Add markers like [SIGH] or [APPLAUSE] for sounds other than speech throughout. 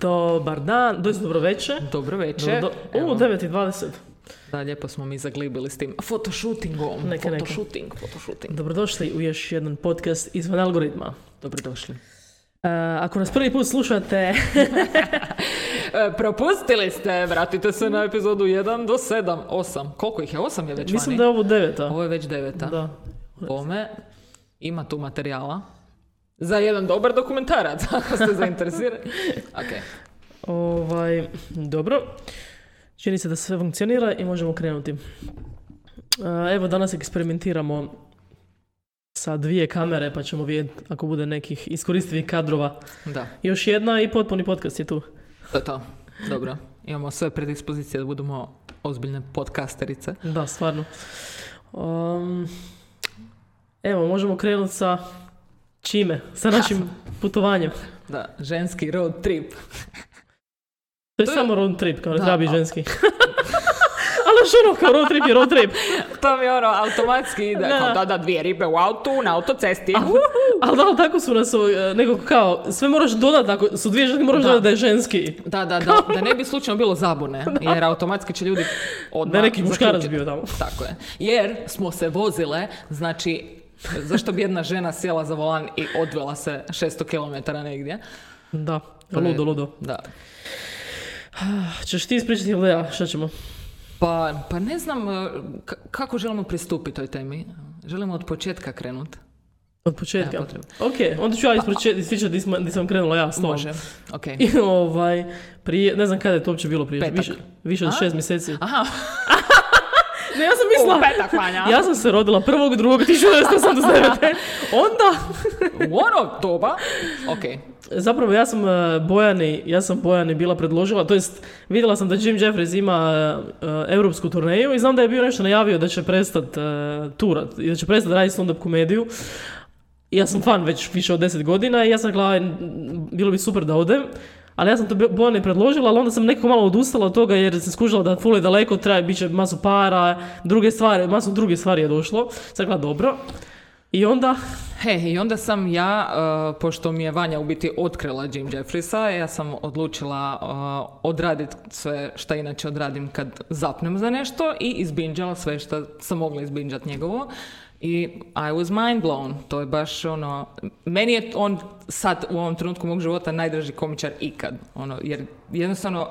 Dobar dan, doista dobro večer. Dobro večer. Do, do, u, 9.20. Da, lijepo smo mi zaglibili s tim fotoshootingom. Neka, neka. Fotoshooting, fotoshooting. Dobrodošli u još jedan podcast izvan algoritma. Dobrodošli. E, ako nas prvi put slušate, [LAUGHS] E, propustili ste, vratite se na epizodu 1 do 7, 8. Koliko ih je? 8 je već mislim vani? da je ovo deveta. Ovo je već deveta. Da. Bome, ima tu materijala. Za jedan dobar dokumentarac, [LAUGHS] ako ste zainteresirani. Ok. Ovaj, dobro. Čini se da sve funkcionira i možemo krenuti. E, evo danas eksperimentiramo sa dvije kamere pa ćemo vidjeti ako bude nekih iskoristivih kadrova. Da, Još jedna i potpuni podcast je tu. to je to. Dobro. Imamo sve predispozicije da budemo ozbiljne podcasterice. Da, stvarno. Um, evo, možemo krenuti sa čime? Sa našim [LAUGHS] putovanjem. Da, ženski road trip. To je To je- samo road trip, kao ne Da, treba ženski. [LAUGHS] [LAUGHS] Ali što ono, kao road trip je road trip. to mi ono automatski ide. Da. Kao, da, da, dvije ribe u autu, na autocesti. Ali da, tako su nas, e, nego kao, sve moraš dodati, ako su dvije ženske, moraš Da. dodati da je ženski. Da, da, da, da ne bi slučajno bilo zabune, jer automatski će ljudi odmah Da neki muškarac bio tamo. Tako je. Jer smo se vozile, znači, zašto bi jedna žena sjela za volan i odvela se 600 km negdje? Da, ludo, ludo. Da. [SIGHS] Ćeš ti ispričati ili ja, šta ćemo? Pa, pa ne znam e, k- kako želimo pristupiti toj temi. Želimo od početka krenuti. Od početka. Ja, ok, onda ću ja ispričati, di di sam krenula ja s tobom. Može. Ok. I ovaj, prije, ne znam kada je to uopće bilo prije, Petak. više, više od A? šest mjeseci. Aha, [LAUGHS] Ne, ja sam mislila, u petak, Vanja. ja sam se rodila prvog, drugog, 1989. [LAUGHS] Onda, U ono doba. Ok. zapravo ja sam eh, Bojani, ja sam Bojani bila predložila, to jest vidjela sam da Jim Jeffries ima eh, europsku turneju i znam da je bio nešto najavio da će prestat uh, turat i da će prestat raditi stand-up komediju. I ja sam fan već više od 10 godina i ja sam rekla, "Aj, m, bilo bi super da odem. Ali ja sam to Bojani predložila, ali onda sam nekako malo odustala od toga jer sam skužila da ful je daleko, traje, bit će masu para, druge stvari, masu druge stvari je došlo. Sam rekla, dobro. I onda, He, i onda sam ja, uh, pošto mi je Vanja u biti otkrila Jim Jeffrisa, ja sam odlučila uh, odraditi sve što inače odradim kad zapnem za nešto i izbinđala sve što sam mogla izbinđat njegovo. I I was mind blown. To je baš ono, meni je on sad u ovom trenutku mog života najdraži komičar ikad. Ono, jer jednostavno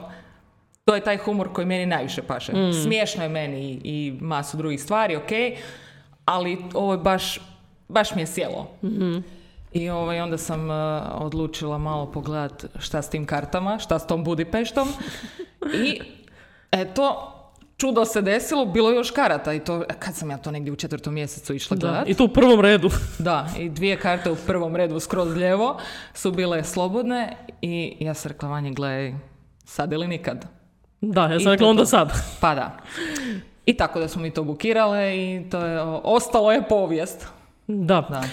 to je taj humor koji meni najviše paše. Smiješno je meni i, i masu drugih stvari, ok, ali ovo je baš, baš mi je sjelo. I ovaj, onda sam uh, odlučila malo pogledat šta s tim kartama, šta s tom Budipeštom. [LAUGHS] I eto, čudo se desilo, bilo je još karata i to, kad sam ja to negdje u četvrtom mjesecu išla da, gledat. i to u prvom redu. [LAUGHS] Da, i dvije karte u prvom redu skroz lijevo su bile slobodne i ja sam rekla Vanje, gledaj, sad ili nikad. Da, ja I sam rekla to onda sad. Pa da. I tako da smo mi to bukirale i to je, ostalo je povijest. Da. Da.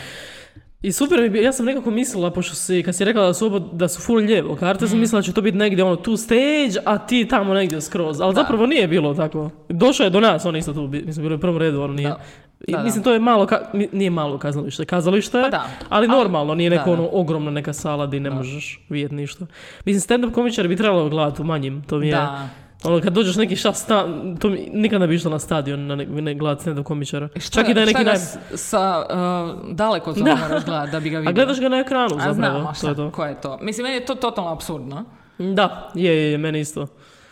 I super mi bio, ja sam nekako mislila, pošto si, kad si rekla da su, oba, da su full lijevo karte, Mhm. sam mislila da će to biti negdje ono tu stage, a ti tamo negdje skroz. Ali zapravo nije bilo tako. Došao je do nas, on isto tu, bi- mislim, bilo je u prvom redu, ono nije. Da. I, Da, da. mislim, to je malo, ka- nije malo kazalište, kazalište Pa da. ali normalno, nije neko da, da. ono ogromna neka sala di ne možeš vidjeti ništa. Mislim, stand-up komičari bi trebalo gledati u manjim, to mi je, Da. Ono, kad dođeš neki šta, sta, to mi, nikad ne bi išla na stadion na ne, ne gledati stand-up komičara. Šta- Čak i da je neki naj... sa uh, daleko to Da. moraš gledat da bi ga vidio. A gledaš ga na ekranu A zapravo, znam, a to šta, je to. ko je to? Mislim, meni je to totalno absurdno. Da, je, je, je, meni isto.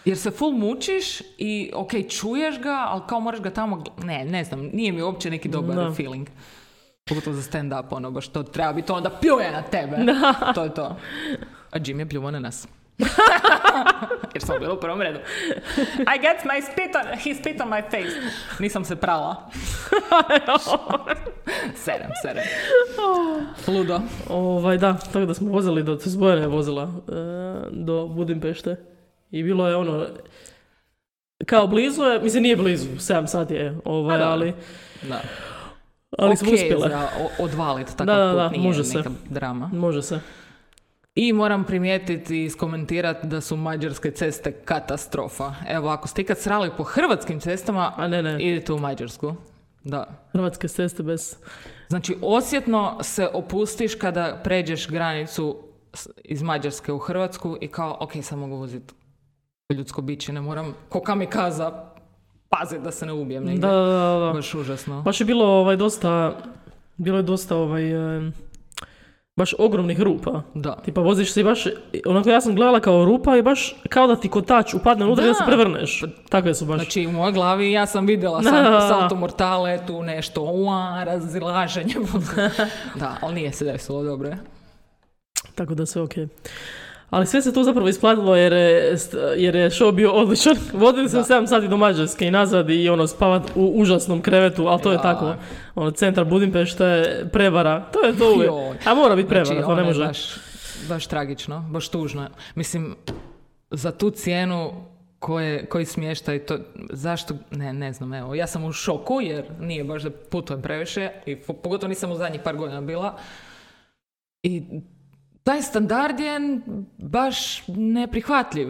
Jer se full mučiš i ok, čuješ ga, ali kao moraš ga tamo... Ne, ne znam, nije mi uopće neki dobar Da. feeling. Pogotovo za stand-up, ono, baš to treba biti on da pljuje na tebe. To je to. A Jim je pljuvo na nas. [LAUGHS] Jer smo bili u prvom redu. I get my spit on, he spit on my face. Nisam se prala. [LAUGHS] serem, serem. Ludo. Ovaj, da, tako da smo vozili do, je vozila e, do Budimpešte. I bilo je ono, kao blizu je, mislim nije blizu, 7 sati je, ovaj, A, dobro. ali, Da. ali smo Ok uspjele. odvalit takav Da, da, da, put, nije može se. drama. Može se. I moram primijetiti i iskomentirati da su mađarske ceste katastrofa. Evo, ako ste ikad srali po hrvatskim cestama, A ne, ne, idite u Mađarsku. Da. hrvatske ceste bez... Znači, osjetno se opustiš kada pređeš granicu iz Mađarske u Hrvatsku i kao, ok, sad mogu voziti ljudsko biće, ne moram ko kamikaza pazit da se ne ubijem negdje. da, da, da. Baš užasno. Baš je bilo ovaj, dosta, bilo je dosta ovaj, e, baš ogromnih rupa. Da. Tipa voziš se i baš, onako ja sam gledala kao rupa i baš kao da ti kotač upadne unutra i da se Da. prevrneš. Takve su baš. Znači, u mojoj glavi ja sam vidjela Da, sam [LAUGHS] da, da. salto mortale, tu nešto, ua, razilaženje. [LAUGHS] da, ali nije se desilo, dobro. Tako da sve okej. Ali sve se to zapravo isplatilo jer je, jer je show bio odličan. [LAUGHS] Vodili Da. 7 sati do Mađarske i nazad i ono spavat u užasnom krevetu, ali to je Ja. tako. Ono, centar Budimpešte, prevara, to je to uvijek. A mora biti prevara, Znači, to ono ne je može. Baš, baš tragično, baš tužno. Mislim, za tu cijenu koje, koji smještaj, to, zašto, ne, ne znam, evo, ja sam u šoku jer nije baš da putujem previše i po- pogotovo nisam u zadnjih par godina bila. I taj standard je baš neprihvatljiv.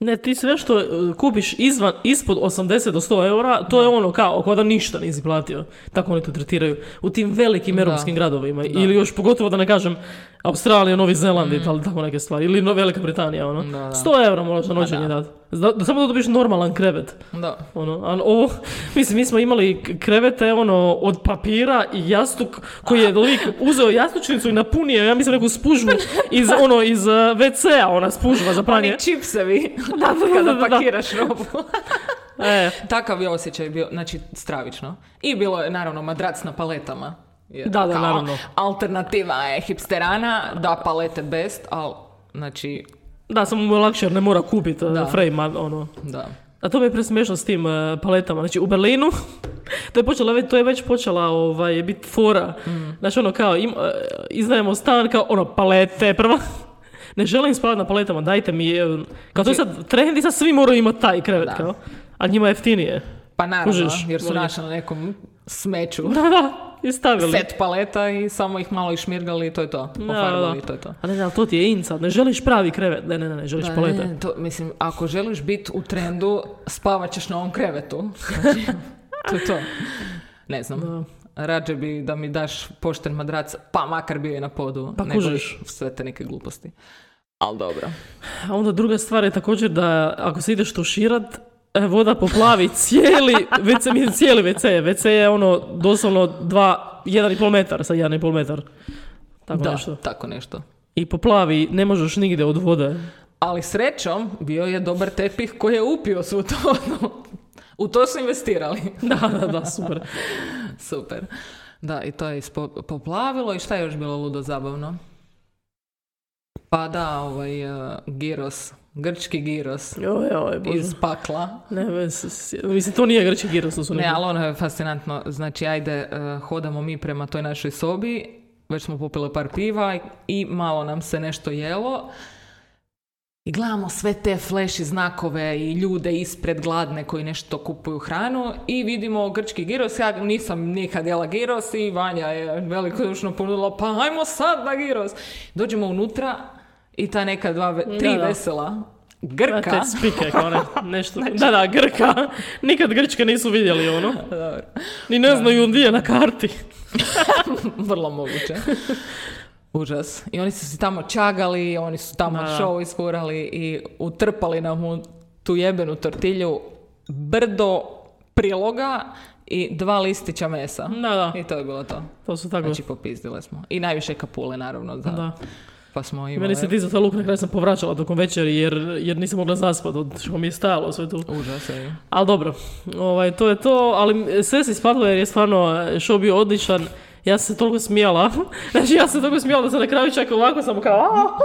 Ne, ti sve što e, kupiš izvan, ispod 80 do 100 eura, to je ono kao, kao da ništa nisi platio. Tako oni to tretiraju. U tim velikim Da. europskim gradovima. Ili još pogotovo da ne kažem Australija, Novi Zeland i tal- tako neke stvari. Ili Velika Britanija, ono. Mm. Da, da. 100 eura moraš na noćenje da. dati. Da, da samo da dobiš normalan krevet. Da. Ono, a ovo, [LAUGHS] mislim, mi smo imali krevete ono, od papira i jastuk koji je lik uzeo jastučnicu i napunio, ja mislim, neku spužvu iz, ono, iz uh, WC-a, ona spužva za pranje. Oni čipsevi [LAUGHS] da, da, [LAUGHS] kada da. pakiraš robu. E, Takav je osjećaj bio, znači stravično. I bilo je naravno madrac na paletama. Jer Da, da, kao naravno. Alternativa je hipsterana, da palete best, ali znači, da, samo mu je lakše jer ne mora kupiti Da. frame, ono. da. A to mi je presmiješno s tim uh, paletama. Znači, u Berlinu, [LAUGHS] to je, počela, to je već počela ovaj, biti fora. Mm. Znači, ono, kao, im, uh, stan, kao, ono, palete, [LAUGHS] prva. Ne želim spavati na paletama, dajte mi, kao to je sad trend i sad svi moraju imati taj krevet, Da. kao. A njima je jeftinije. Pa naravno, Kužiš, jer su voli. našli na nekom smeću. Da, da, i stavili. Set paleta i samo ih malo išmirgali i to je to. Da, Pofarbali da. i to je to. A ne, ne, ali to ti je in sad. Ne želiš pravi krevet. Ne, ne, ne, ne želiš Da, palete. ne, to, mislim, ako želiš biti u trendu, spavat ćeš na ovom krevetu. Znači, [LAUGHS] to je to. Ne znam. Rađe bi da mi daš pošten madrac, pa makar bio i na podu, Pa nego kužiš. sve te neke gluposti. Ali dobro. A onda druga stvar je također da ako se ideš tuširat, voda poplavi cijeli WC, mislim cijeli WC. WC je ono doslovno dva, jedan i pol metar, sad jedan i pol metar. Tako da, nešto. tako nešto. I poplavi, ne možeš nigdje od vode. Ali srećom, bio je dobar tepih koji je upio svu to. vodu. U to su investirali. [LAUGHS] Da, da, da, super. Super. Da, i to je ispo- poplavilo i šta je još bilo ludo zabavno? Pa da, ovaj uh, giros, grčki giros Joj, joj, bože. iz pakla. Ne, mislim, to nije grči giros, to su Ne, ali ono je fascinantno. Znači, ajde, uh, hodamo mi prema toj našoj sobi, već smo popili par piva i, malo nam se nešto jelo. I gledamo sve te flash znakove i ljude ispred gladne koji nešto kupuju hranu i vidimo grčki giros. Ja nisam nikad jela giros i Vanja je velikodušno ponudila pa ajmo sad na giros. Dođemo unutra i ta neka dva, tri Da, da. vesela Grka. te spike, kao ne, nešto. [LAUGHS] Da, da, Grka. Nikad Grčke nisu vidjeli, ono. Dobro. Ni ne znaju gdje je na karti. [LAUGHS] Vrlo moguće. Užas. I oni su se tamo čagali, oni su tamo Da, show isfurali i utrpali nam u tu jebenu tortilju brdo priloga i dva listića mesa. Da, da, I to je bilo to. to su tako. Znači popizdile smo. I najviše kapule naravno. Za, Da. Pa smo imali... meni se taj luk na kraju sam povraćala tokom večeri jer, jer nisam mogla zaspat od što mi je stajalo sve tu. Užas je. Ali dobro, ovaj, to je to, ali sve se isplatilo jer je stvarno show bio odličan. Ja sam se toliko smijala. [LAUGHS] Znači ja sam se toliko smijala da sam na kraju čak ovako samo kao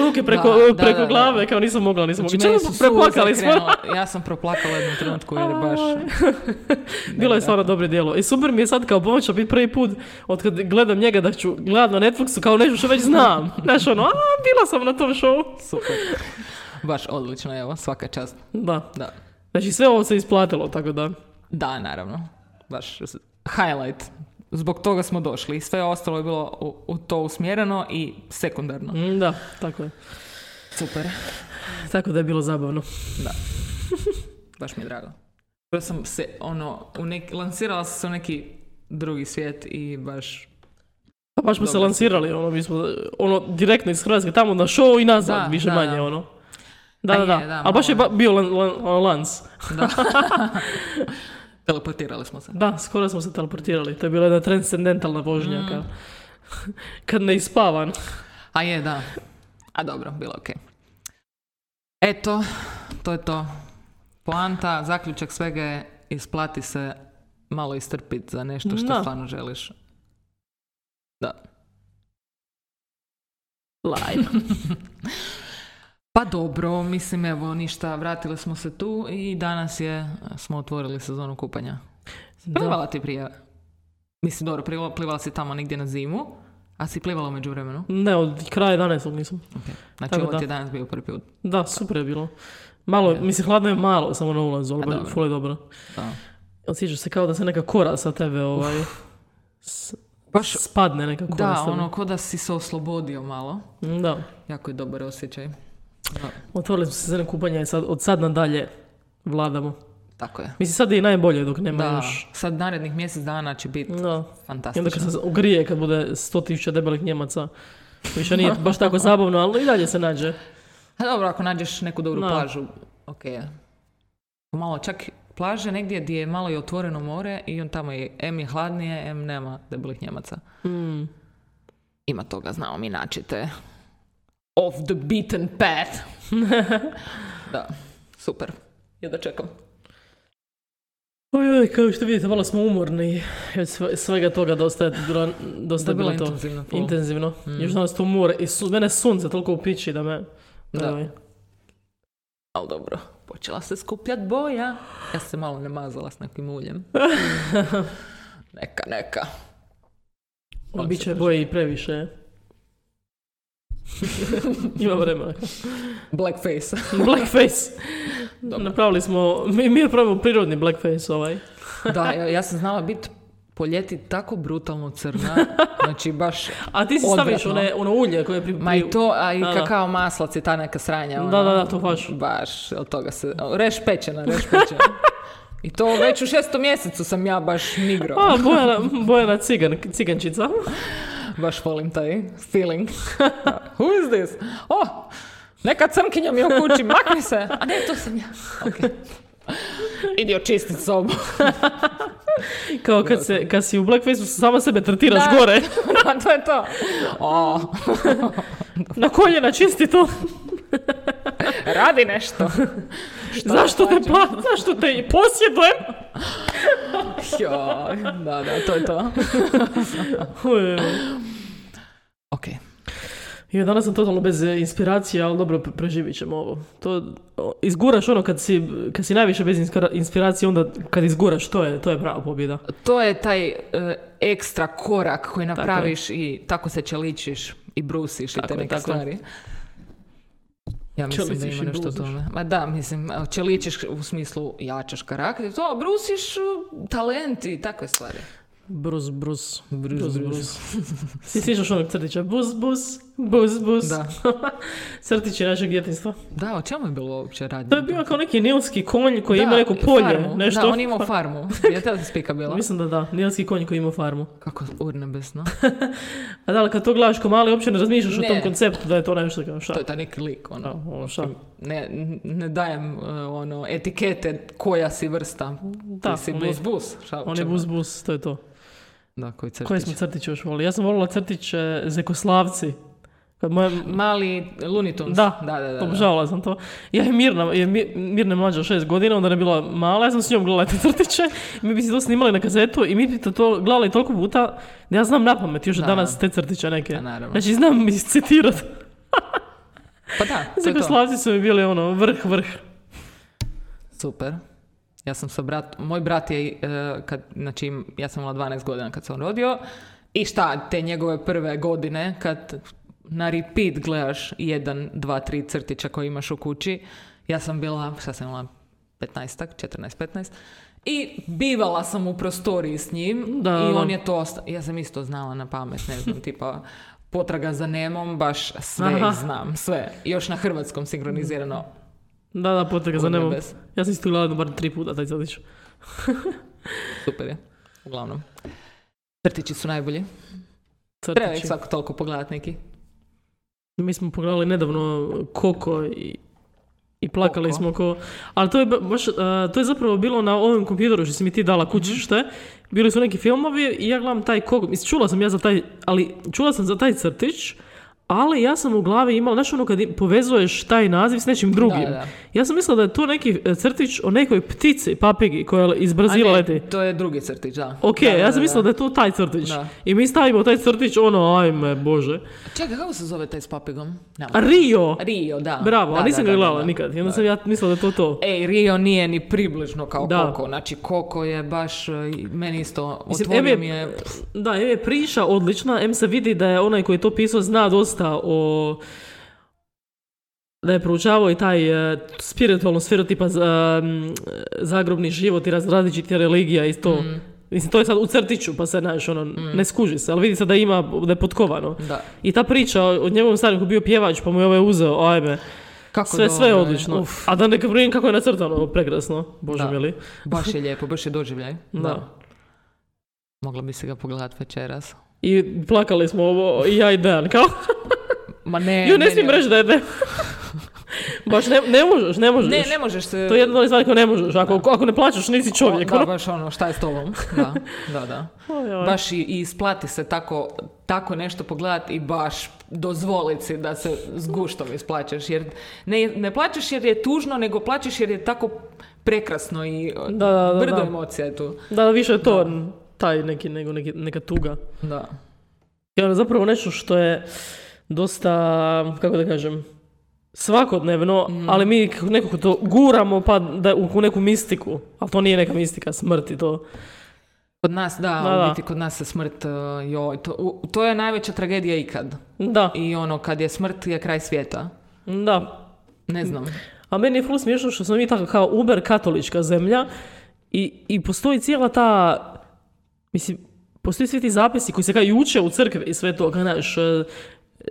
ruke preko, Da, da, preko da, da. glave, kao nisam mogla, nisam Znači, mogla. Čemu preplakali smo? Ja sam proplakala u jednom trenutku jer je baš... [LAUGHS] Bilo je stvarno dobro djelo. I super mi je sad kao pomoća biti prvi put od kad gledam njega da ću gledat na Netflixu kao nešto što već znam. [LAUGHS] Znaš ono, a bila sam na tom show. Super. Baš odlično, evo, svaka čast. Da. Da. Znači sve ovo se isplatilo, tako da. Da, naravno. Baš highlight. Zbog toga smo došli. I sve ostalo je bilo u, u to usmjereno i sekundarno. Mm, Da, tako je. Super. Tako da je bilo zabavno. Da. [LAUGHS] Baš mi je drago. Ja sam se, ono, u neki, lansirala sam se u neki drugi svijet i baš Pa baš smo se lansirali, ono, mi smo, ono, direktno iz Hrvatske, tamo na show i nazad, Da, više da, manje, da. ono. Da, A da, je, da, Ali baš je ba- bio lan, lan- lans. Da. [LAUGHS] [LAUGHS] Teleportirali smo se. Da, skoro smo se teleportirali. To je bila jedna transcendentalna vožnja. Mm. Kad, [LAUGHS] kad ne ispavan. A je, da. A dobro, bilo ok. Eto, to je to. Poanta, zaključak svega je isplati se malo istrpiti za nešto što Da. stvarno želiš. Da. Live. [LAUGHS] Pa dobro, mislim evo ništa, vratili smo se tu i danas je, smo otvorili sezonu kupanja. Plivala ti prije? Mislim, dobro, plivala, plivala si tamo negdje na zimu, a si plivala umeđu vremenu? Ne, od kraja 11. nisam. Znači, Tako ovo da. ti je danas bio prvi put. Da, super je bilo. Malo, Ja. mislim, hladno je malo, samo na ulazu, ali A baš dobro. ful je dobro. Da. Osjećaš se kao da se neka kora sa tebe, ovaj, s- Baš, spadne neka kora da, ono, ko da si se oslobodio malo. Da. Jako je dobar osjećaj. Otvorili smo sezonu kupanja i sad, od sad nadalje vladamo. tako je. Mislim, sad je i najbolje dok nema Da, još. sad narednih mjesec dana će biti Da. I onda fantastično. kad se ugrije, kad bude 100.000 debelih Njemaca, više nije baš tako [LAUGHS] zabavno, ali i dalje se nađe. A dobro, ako nađeš neku dobru Da. plažu, ok. Malo čak plaže negdje gdje je malo i otvoreno more i on tamo je, em je hladnije, em nema debelih Njemaca. Mm. Ima toga, znamo mi načite. Off the beaten path. [LAUGHS] da, super. Ja da čekam. Oj, oj, kao što vidite, malo smo umorni od sve- svega toga dosta je, dosta Da je bilo bilo to intenzivno. full. intenzivno. Još danas to more i su, mene sunce toliko upiči da me... Da. Ovaj, Ali dobro, počela se skupljat boja. Ja se malo namazala s nekim uljem. [LAUGHS] neka, neka. On bit se će boje i previše. [LAUGHS] Ima vremena. Blackface. [LAUGHS] Blackface. Dobro. Napravili smo, mi, mi pravimo prirodni blackface ovaj. da, ja, ja sam znala biti po ljeti tako brutalno crna. [LAUGHS] Znači baš... A ti si staviš Odvratno. one, ono ulje koje pri... Ma i to, a i Da, da. kakao maslac i ta neka sranja. ono. Da, da, da, to baš. Baš, od toga se... Reš pečena, reš pečena. I to već u šestom mjesecu sam ja baš nigro. A, Bojana, Bojana cigan, cigančica. Baš volim taj feeling. [LAUGHS] Who is this? Oh, neka crnkinja mi je u kući, makni se. A ne, to sam ja. Ok. [LAUGHS] Idi očistit sobu. [LAUGHS] Kao kad, se, kad si u blackfaceu sama sebe tretiraš Da. gore. Da, to je to. O, Na koljena čisti to. [LAUGHS] radi nešto. Zašto te pla... Zašto te i posjedujem? [LAUGHS] Joj, da, da, to je to. [LAUGHS] Ok. I danas sam totalno bez e, inspiracije, ali dobro, pre- preživit ćemo ovo. To, izguraš ono kad si, kad si najviše bez inspiracije, onda kad izguraš, to je, to je prava pobjeda. To je taj e, ekstra korak koji napraviš i tako se čeličiš i brusiš i Tako te je, neke tako je. Ja mislim da Čeličiš ima i nešto tome. Ma da, mislim, čeličiš u smislu jačaš karakter, to brusiš uh, talent i takve stvari. Brus, brus. Brus, Brus, brus. brus. [LAUGHS] Si sjećaš onog crtića? Bus, bus, bus, bus. Da. [LAUGHS] Crtići našeg djetinstva. Da, o čemu je bilo uopće radnje? To je bio kao neki nilski konj koji Da, ima neko polje, farmu. nešto. Da, on imao farmu. [LAUGHS] Je spika bila? Mislim da da, nilski konj koji ima farmu. [LAUGHS] Kako urnebesno. A da, ali kad to gledaš ko mali, uopće ne razmišljaš Ne. o tom konceptu da je to nešto kao šta. To je taj neki lik, Da, ono. ono šta. Ne, ne dajem uh, ono, etikete koja si vrsta. Da, Ti si bus bus. Šta, On je bus, bus, to je to. Da, koji crtić. Koje smo crtiće još volili? Ja sam volila crtiće Zekoslavci. Kad moja, Mali Looney Tunes. Da, da, da. da, obožavala sam to. Ja je Mirna, je Mi- Mirna je mlađa od šest godina, onda je bila mala, ja sam s njom gledala te crtiće. Mi bi si to snimali na kazetu i mi bi to, to gledali toliko puta da ja znam na pamet još Da. danas te crtiće neke. Da, naravno. Znači znam mi citirati. [LAUGHS] Pa da, to je to. Su mi bili ono, vrh, vrh. Super. Ja sam sa brat, moj brat je, e, kad, znači ja sam imala 12 godina kad se on rodio i šta, te njegove prve godine kad na repeat gledaš jedan, dva, tri crtića koje imaš u kući, ja sam bila, šta sam imala, 15-ak, 14-15 i bivala sam u prostoriji s njim Da, i on je to, osta- ja sam isto znala na pamet, ne znam, [LAUGHS] tipa potraga za Nemom, baš sve Aha. znam, sve. Još na hrvatskom sinkronizirano. Da, da, potrega za nebom. Urnebes. Ja sam isto gledala bar tri puta taj crtić. [LAUGHS] Super je. Uglavnom. Crtići su najbolji. Treba ih crtići. svako toliko pogledati neki. Mi smo pogledali nedavno Koko i, i plakali Koko. smo ko... Ali to je ba- baš, to je zapravo bilo na ovom kompjuteru što si mi ti dala Mhm. kućište. Bili su neki filmovi i ja gledam taj Koko. Mislim, čula sam ja za taj, ali čula sam za taj crtić, ali ja sam u glavi imala, znaš ono kad povezuješ taj naziv s nečim drugim. Da, da. Ja sam mislila da je to neki e, crtić o nekoj ptici, papigi, koja iz Brazila leti. to je drugi crtić, da. Ok, Da, da, ja sam mislila da je to taj crtić. Da. I mi stavimo taj crtić, ono, ajme, bože. Čekaj, kako se zove taj s papigom? A Rio! Rio, da. Bravo, Da, a nisam da, ga da, gledala da. nikad. Onda sam ja mislila da je to to. Ej, Rio nije ni približno kao Da. Koko. Znači, Koko je baš, e, meni isto, otvorio mi je... Da, je priča odlična, em se vidi da je onaj koji je to pisao zna dosta o da je proučavao i taj uh, spiritualnu sferu tipa za, mm, zagrobni život i raz, različitih religija i to. Mm. Mislim, to je sad u crtiću, pa se, znaš, ono, ne skuži se, ali vidi se da ima, da je potkovano. Da. I ta priča o njegovom starom koji bio pjevač, pa mu je ovaj uzeo, ajme, Kako sve, sve je dobro odlično. Uf, A da ne govorim kako je nacrtano, prekrasno, bože Da. mili. baš je [LAUGHS] lijepo, baš je doživljaj. Da. Mogla bi se ga pogledati večeras. I plakali smo ovo, i ja i Dejan, kao, [LAUGHS] Ma ne, ju ne meni smijem je- reći da je ne. [LAUGHS] Baš ne, ne možeš, ne možeš. Ne, ne možeš se... To je jedna od stvari koju ne možeš. Ako, ako ne plaćaš, nisi čovjek. Da, ono. baš ono, šta je s tobom? Da, [LAUGHS] da, da. Oj, oj. Baš i, i isplati se tako, tako nešto pogledati i baš dozvoliti si da se s guštom isplaćaš. Jer ne, ne plaćaš jer je tužno, nego plaćaš jer je tako prekrasno i Da, da, da, brdo da. emocija je tu. Da, da, više je to taj neki, nego neki, neka tuga. Da. I ono zapravo nešto što je dosta, kako da kažem, svakodnevno, Mm. ali mi kako nekako to guramo pa da u u neku mistiku. Ali to nije neka mistika smrti, to. Kod nas, da, Da, da. u biti kod nas se smrt, uh, joj, to, to je najveća tragedija ikad. Da, I ono, kad je smrt je kraj svijeta. da. Ne znam. A meni je ful smiješno što smo mi tako kao uber katolička zemlja i, i postoji cijela ta, mislim, postoji svi ti zapisi koji se kao i uče u crkvi i sve to, kao znaš, e,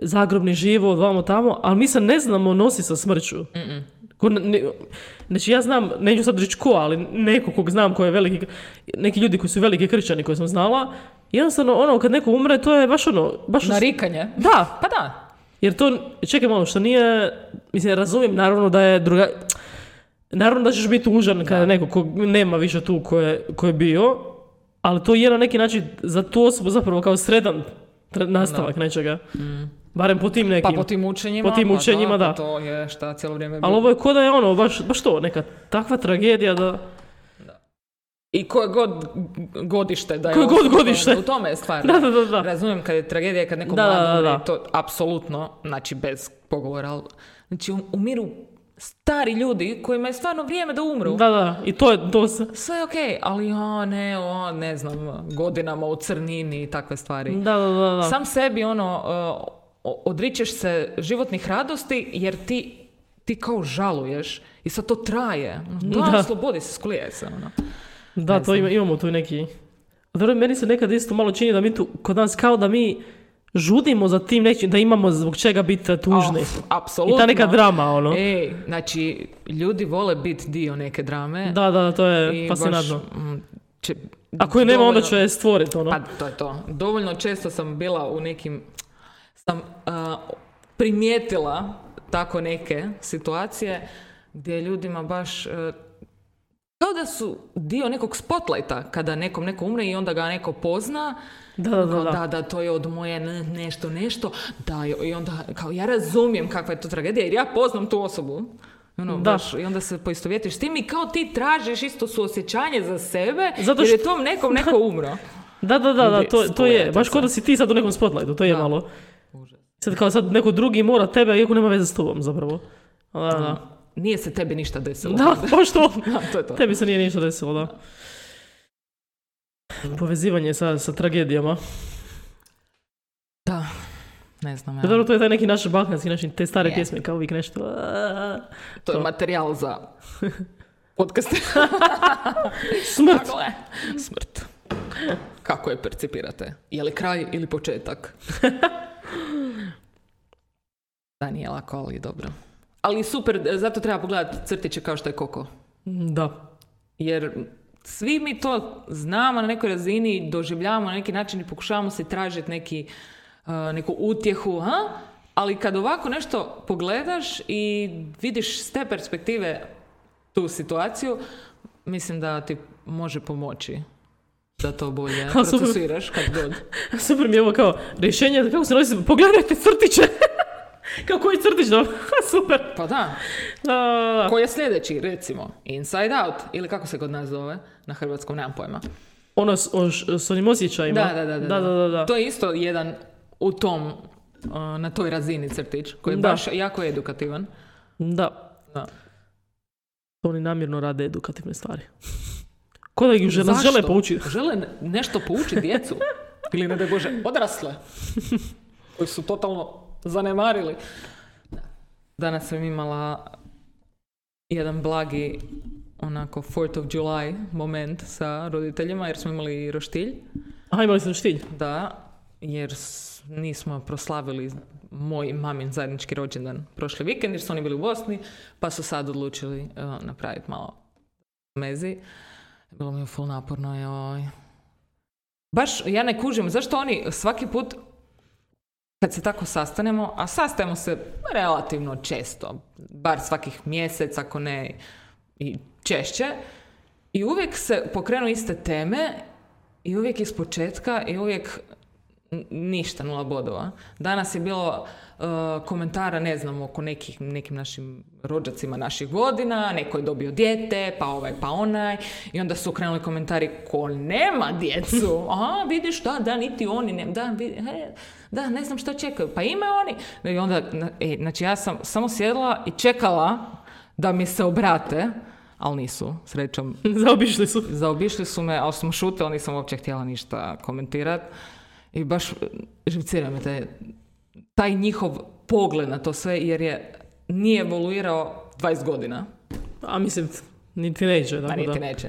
zagrobni život, vamo tamo, ali mi se ne znamo nosi sa smrću. Ko ne- znači ja znam, neću sad reći ko, ali neko kog znam ko je veliki, neki ljudi koji su veliki kršćani koje sam znala, jednostavno ono kad neko umre to je baš ono, baš Narikanje. da, Pa da. jer to, čekaj malo, što nije, mislim, razumijem naravno da je druga, naravno da ćeš biti tužan kada neko ko nema više tu ko je, ko je bio, ali to je na neki način za tu osobu zapravo kao sredan nastavak nečega. Barem po tim nekim. Pa po tim učenjima. Po tim pa učenjima, pa da. To je šta cijelo vrijeme Ali ovo je ko da je ono, baš, baš to, neka takva tragedija da... I koje god godište da je Koje god osuđen, godište. U tome je stvar. Da, da, da, da. Razumijem kad je tragedija, kad neko Da, mlad da, da, umre, da. to apsolutno, znači bez pogovora, ali, znači um- umiru stari ljudi kojima je stvarno vrijeme da umru. Da, da, i to je, se... Sve je okej, ali o ne, o, ne znam, godinama u crnini i takve stvari. Da, da, da, da. Sam sebi ono, odričeš se životnih radosti jer ti, ti kao žaluješ i sad to traje. Da, Da. slobodi se, sklije se. Ono. Da, Ne to ima, imamo tu neki... Dobro, meni se nekad isto malo čini da mi tu, kod nas kao da mi žudimo za tim nečim, da imamo zbog čega biti tužni. Oh, apsolutno. I ta neka drama, ono. Ej, znači, ljudi vole biti dio neke drame. Da, da, to je fascinantno. mm, će- Ako je nema, onda dovoljno- ću je stvoriti, ono. Pa to je to. Dovoljno često sam bila u nekim, sam a, primijetila tako neke situacije gdje ljudima baš e, kao da su dio nekog spotlighta kada nekom neko umre i onda ga neko pozna Da, da, da, da. da, to je od moje ne- nešto, nešto. Da, i onda, kao, ja razumijem kakva je to tragedija, jer ja poznam tu osobu. Ono, Da. baš, I onda se poistovjetiš s tim i kao ti tražiš isto suosjećanje za sebe, Zato jer je što- tom nekom neko [LAUGHS] umro. Da, da, da, da, to, to je. Baš kao da si ti sad u nekom spotlightu, to je Da. malo. Sad kao sad neko drugi mora tebe, iako nema veze s tobom, zapravo. Da, da. Nije se tebi ništa desilo. Da, [LAUGHS] baš to. Da, to je to. Tebi se nije ništa desilo, da. Povezivanje sa, sa tragedijama. Da. Ne znam, Ja. Dobro, to je taj neki naš balkanski način, te stare Je. pjesme, kao uvijek nešto. "Aaaa." To je to. materijal za [LAUGHS] podcast. [LAUGHS] Smrt! Smrt. Kako je percipirate? Je li kraj ili početak? Da, nije lako, ali dobro. Ali super, zato treba pogledati crtiće kao što je Koko. Da. Jer svi mi to znamo na nekoj razini, doživljavamo na neki način i pokušavamo se tražiti neki a, neku utjehu, ha? ali kad ovako nešto pogledaš i vidiš s te perspektive tu situaciju, mislim da ti može pomoći da to bolje [LAUGHS] procesiraš kad god. [LAUGHS] Super mi je ovo kao rješenje, kako se nosi, pogledajte crtiće. Kao koji crtić dobro? [LAUGHS] super. Pa da. A, Koji je sljedeći, recimo? Inside Out. Ili kako se kod nas zove? Na hrvatskom, nemam pojma. ono s, o s onim osjećajima. Da, da, da. da, da, da, da. To je isto jedan u tom, uh, na toj razini crtić, koji je Da. baš jako edukativan. Da. Da. Oni namjerno rade edukativne stvari. Ko da ih že- nas Zašto? žele poučiti. Žele ne- nešto poučiti djecu. [LAUGHS] Ili ne da Bože, odrasle. [LAUGHS] Koji su totalno zanemarili. Danas sam imala jedan blagi onako 4th of July moment sa roditeljima jer smo imali roštilj. Aha, imali ste štilj. Da, jer nismo proslavili moj mamin zajednički rođendan prošli vikend jer su oni bili u Bosni, pa su sad odlučili uh, napraviti malo mezi. Bilo mi je full naporno, joj. Baš ja ne kužim, zašto oni svaki put kad se tako sastanemo, a sastajemo se relativno često, bar svakih mjesec, ako ne i češće, i uvijek se pokrenu iste teme i uvijek iz početka i uvijek ništa, nula bodova. Danas je bilo uh, komentara, ne znam, oko nekih, nekim našim rođacima naših godina, neko je dobio dijete, pa ovaj, pa onaj, i onda su krenuli komentari ko nema djecu, [LAUGHS] a vidiš, da, da, niti oni, ne, da, vidi, he, da, ne znam šta čekaju, pa imaju oni. I onda, e, znači ja sam samo sjedla i čekala da mi se obrate, ali nisu, srećom, [LAUGHS] Zaobišli su. Zaobišli su me, ali sam šutila, nisam uopće htjela ništa komentirati. I baš e, živcira me taj, taj njihov pogled na to sve, jer je nije evoluirao 20 godina. A mislim, niti neće. Ma Tako niti da. neće.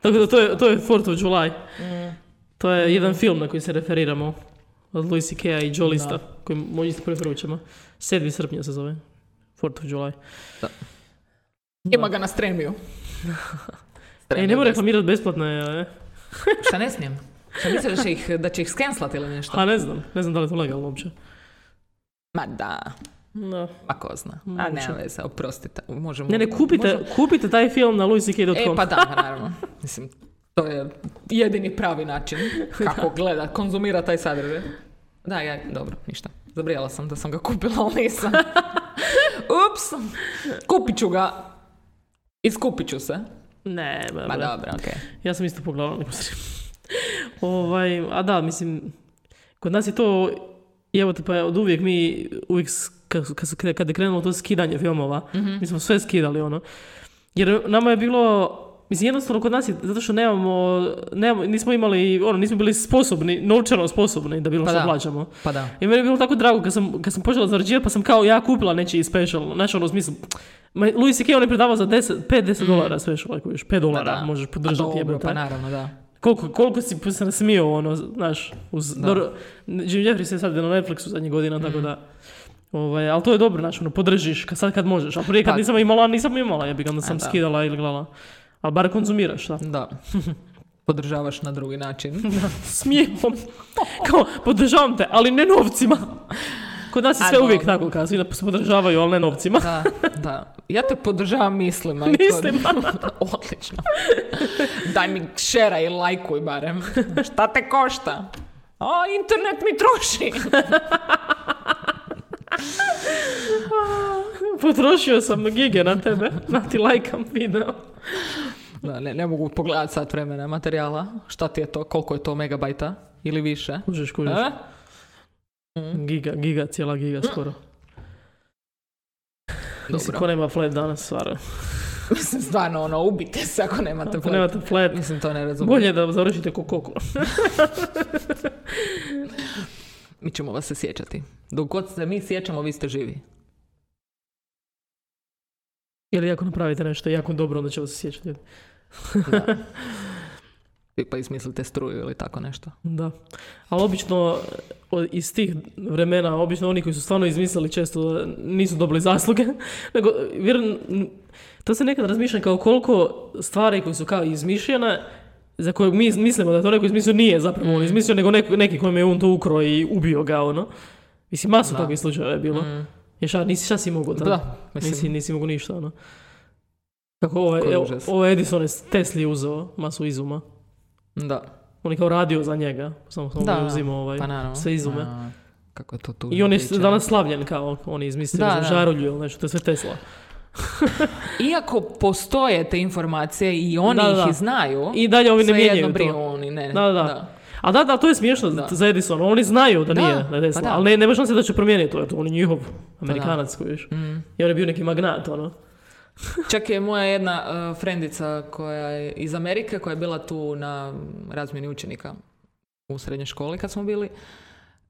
Tako da to je, to je 4th of July. To je jedan film na koji se referiramo. Od Louis C.K.-a i Joe Lista. Koji možda isto preporučamo. 7. srpnja se zove. 4th of July. Da. Ima ga na stremiju. [LAUGHS] E, ne mora reklamirati besplatno je. e. Šta ne smijem? Šta misliš da će ih, da će ih skenslati ili nešto? A ne znam. Ne znam da li je to legalno uopće. Ma da, No. ma ko zna. A nema veze, oprostite. Možemo, Ne, ne, kupite, možemo- kupite taj film na louisck.com. E, pa da, pa [LAUGHS] naravno. Mislim, to je jedini pravi način kako gleda, konzumira taj sadržaj. Da, ja, dobro, ništa. Zabrijala sam da sam ga kupila, ali nisam. [LAUGHS] Ups! Kupit ću ga. Iskupit ću se. Ne, ba, Ma dobro, okej. Ja sam isto pogledala neku. [LAUGHS] ovaj, a da, mislim, kod nas je to, evo te pa od uvijek mi, uvijek kad, kad, kad je krenulo to skidanje filmova, mi smo sve skidali ono. Jer nama je bilo, mislim jednostavno kod nas je, zato što nemamo, nemamo nismo imali, ono, nismo bili sposobni, novčano sposobni da bilo Pa što da. plaćamo. Pa da. I meni je bilo tako drago kad sam, kad sam počela zarađivati pa sam kao ja kupila nečiji special. Znači ono u smislu, Louis C.K. on je predavao za 10, 5-10 dolara special, ako još 5 dolara Mm. da. možeš A podržati dobro, jebote. pa naravno, da. Koliko, koliko si se nasmio, ono, znaš, uz, dobro, Jim Jeffries je sad na Netflixu zadnjih godina, Mm. tako da, ovaj, ali to je dobro, znaš, ono, podržiš kad, sad kad možeš, a prije kad Pa- nisam imala, nisam imala, ja bih onda sam da. skidala ili gledala, ali bar konzumiraš, da. Da. [LAUGHS] Podržavaš na drugi način. Smijehom, kao, podržavam te, ali ne novcima. Kod nas je A sve uvijek dobro. tako, kao, svi da se podržavaju, ali ne novcima. Da, da. Ja te podržavam mislima. i Mislima. [LAUGHS] Odlično. Daj mi šera i lajkuj barem. Šta te košta? A, internet mi troši. [LAUGHS] Potrošio sam gige na tebe, na ti lajkam video. Da, ne, ne mogu pogledati sat vremena materijala. Šta ti je to? Koliko je to megabajta? Ili više? Kužiš, kužiš. E? Giga, giga, cijela giga skoro. Mislim, ko nema flat danas, stvarno. Mislim, [LAUGHS] stvarno, ono, ubite se ako nemate Ako flat. nemate flat, Mislim, to ne razumijem. bolje da završite ko koko. [LAUGHS] Mi ćemo vas se sjećati. Dok god se mi sjećamo, vi ste živi. Ili ako napravite nešto jako dobro, onda će vas se sjećati. Da. [LAUGHS] Pa izmislite struju ili tako nešto. Da. Ali obično iz tih vremena, obično oni koji su stvarno izmislili često nisu dobili zasluge. [LAUGHS] Nego, vjerujem, to se nekad razmišlja kao koliko stvari koje su kao izmišljene za kojeg mi mislimo da to neko izmislio, nije zapravo on izmislio, nego neko, neki kojem je on to ukro i ubio ga, ono. Mislim, masu Da. takvih slučajeva je bilo. Mm. Jer šta, nisi, šta si mogao tad? Da, mislim. Nisi, nisi mogao ništa, ono. Kako ovaj, ovo Edison je Tesli uzeo masu izuma. Da. On je kao radio za njega, samo samo Da, da, uzimao ovaj, Pa naravno. sve izume. A, kako je to tu. I on je danas slavljen kao on je izmislio Da, za da. žarulju ili nešto, to je sve Tesla. [LAUGHS] Iako postoje te informacije i oni Da, da, ih da. i znaju, I dalje ovi ne mijenjaju to. oni, ne. Da, da. A da, da, to je smiješno Da. za Edison. Oni znaju da Da, nije da je Tesla, pa da. ali ne, nema šanse da će promijeniti to. On je njihov Amerikanac koji viš. Mm. I on je bio neki magnat, ono. Čak je moja jedna uh, frendica koja je iz Amerike, koja je bila tu na razmjeni učenika u srednjoj školi kad smo bili.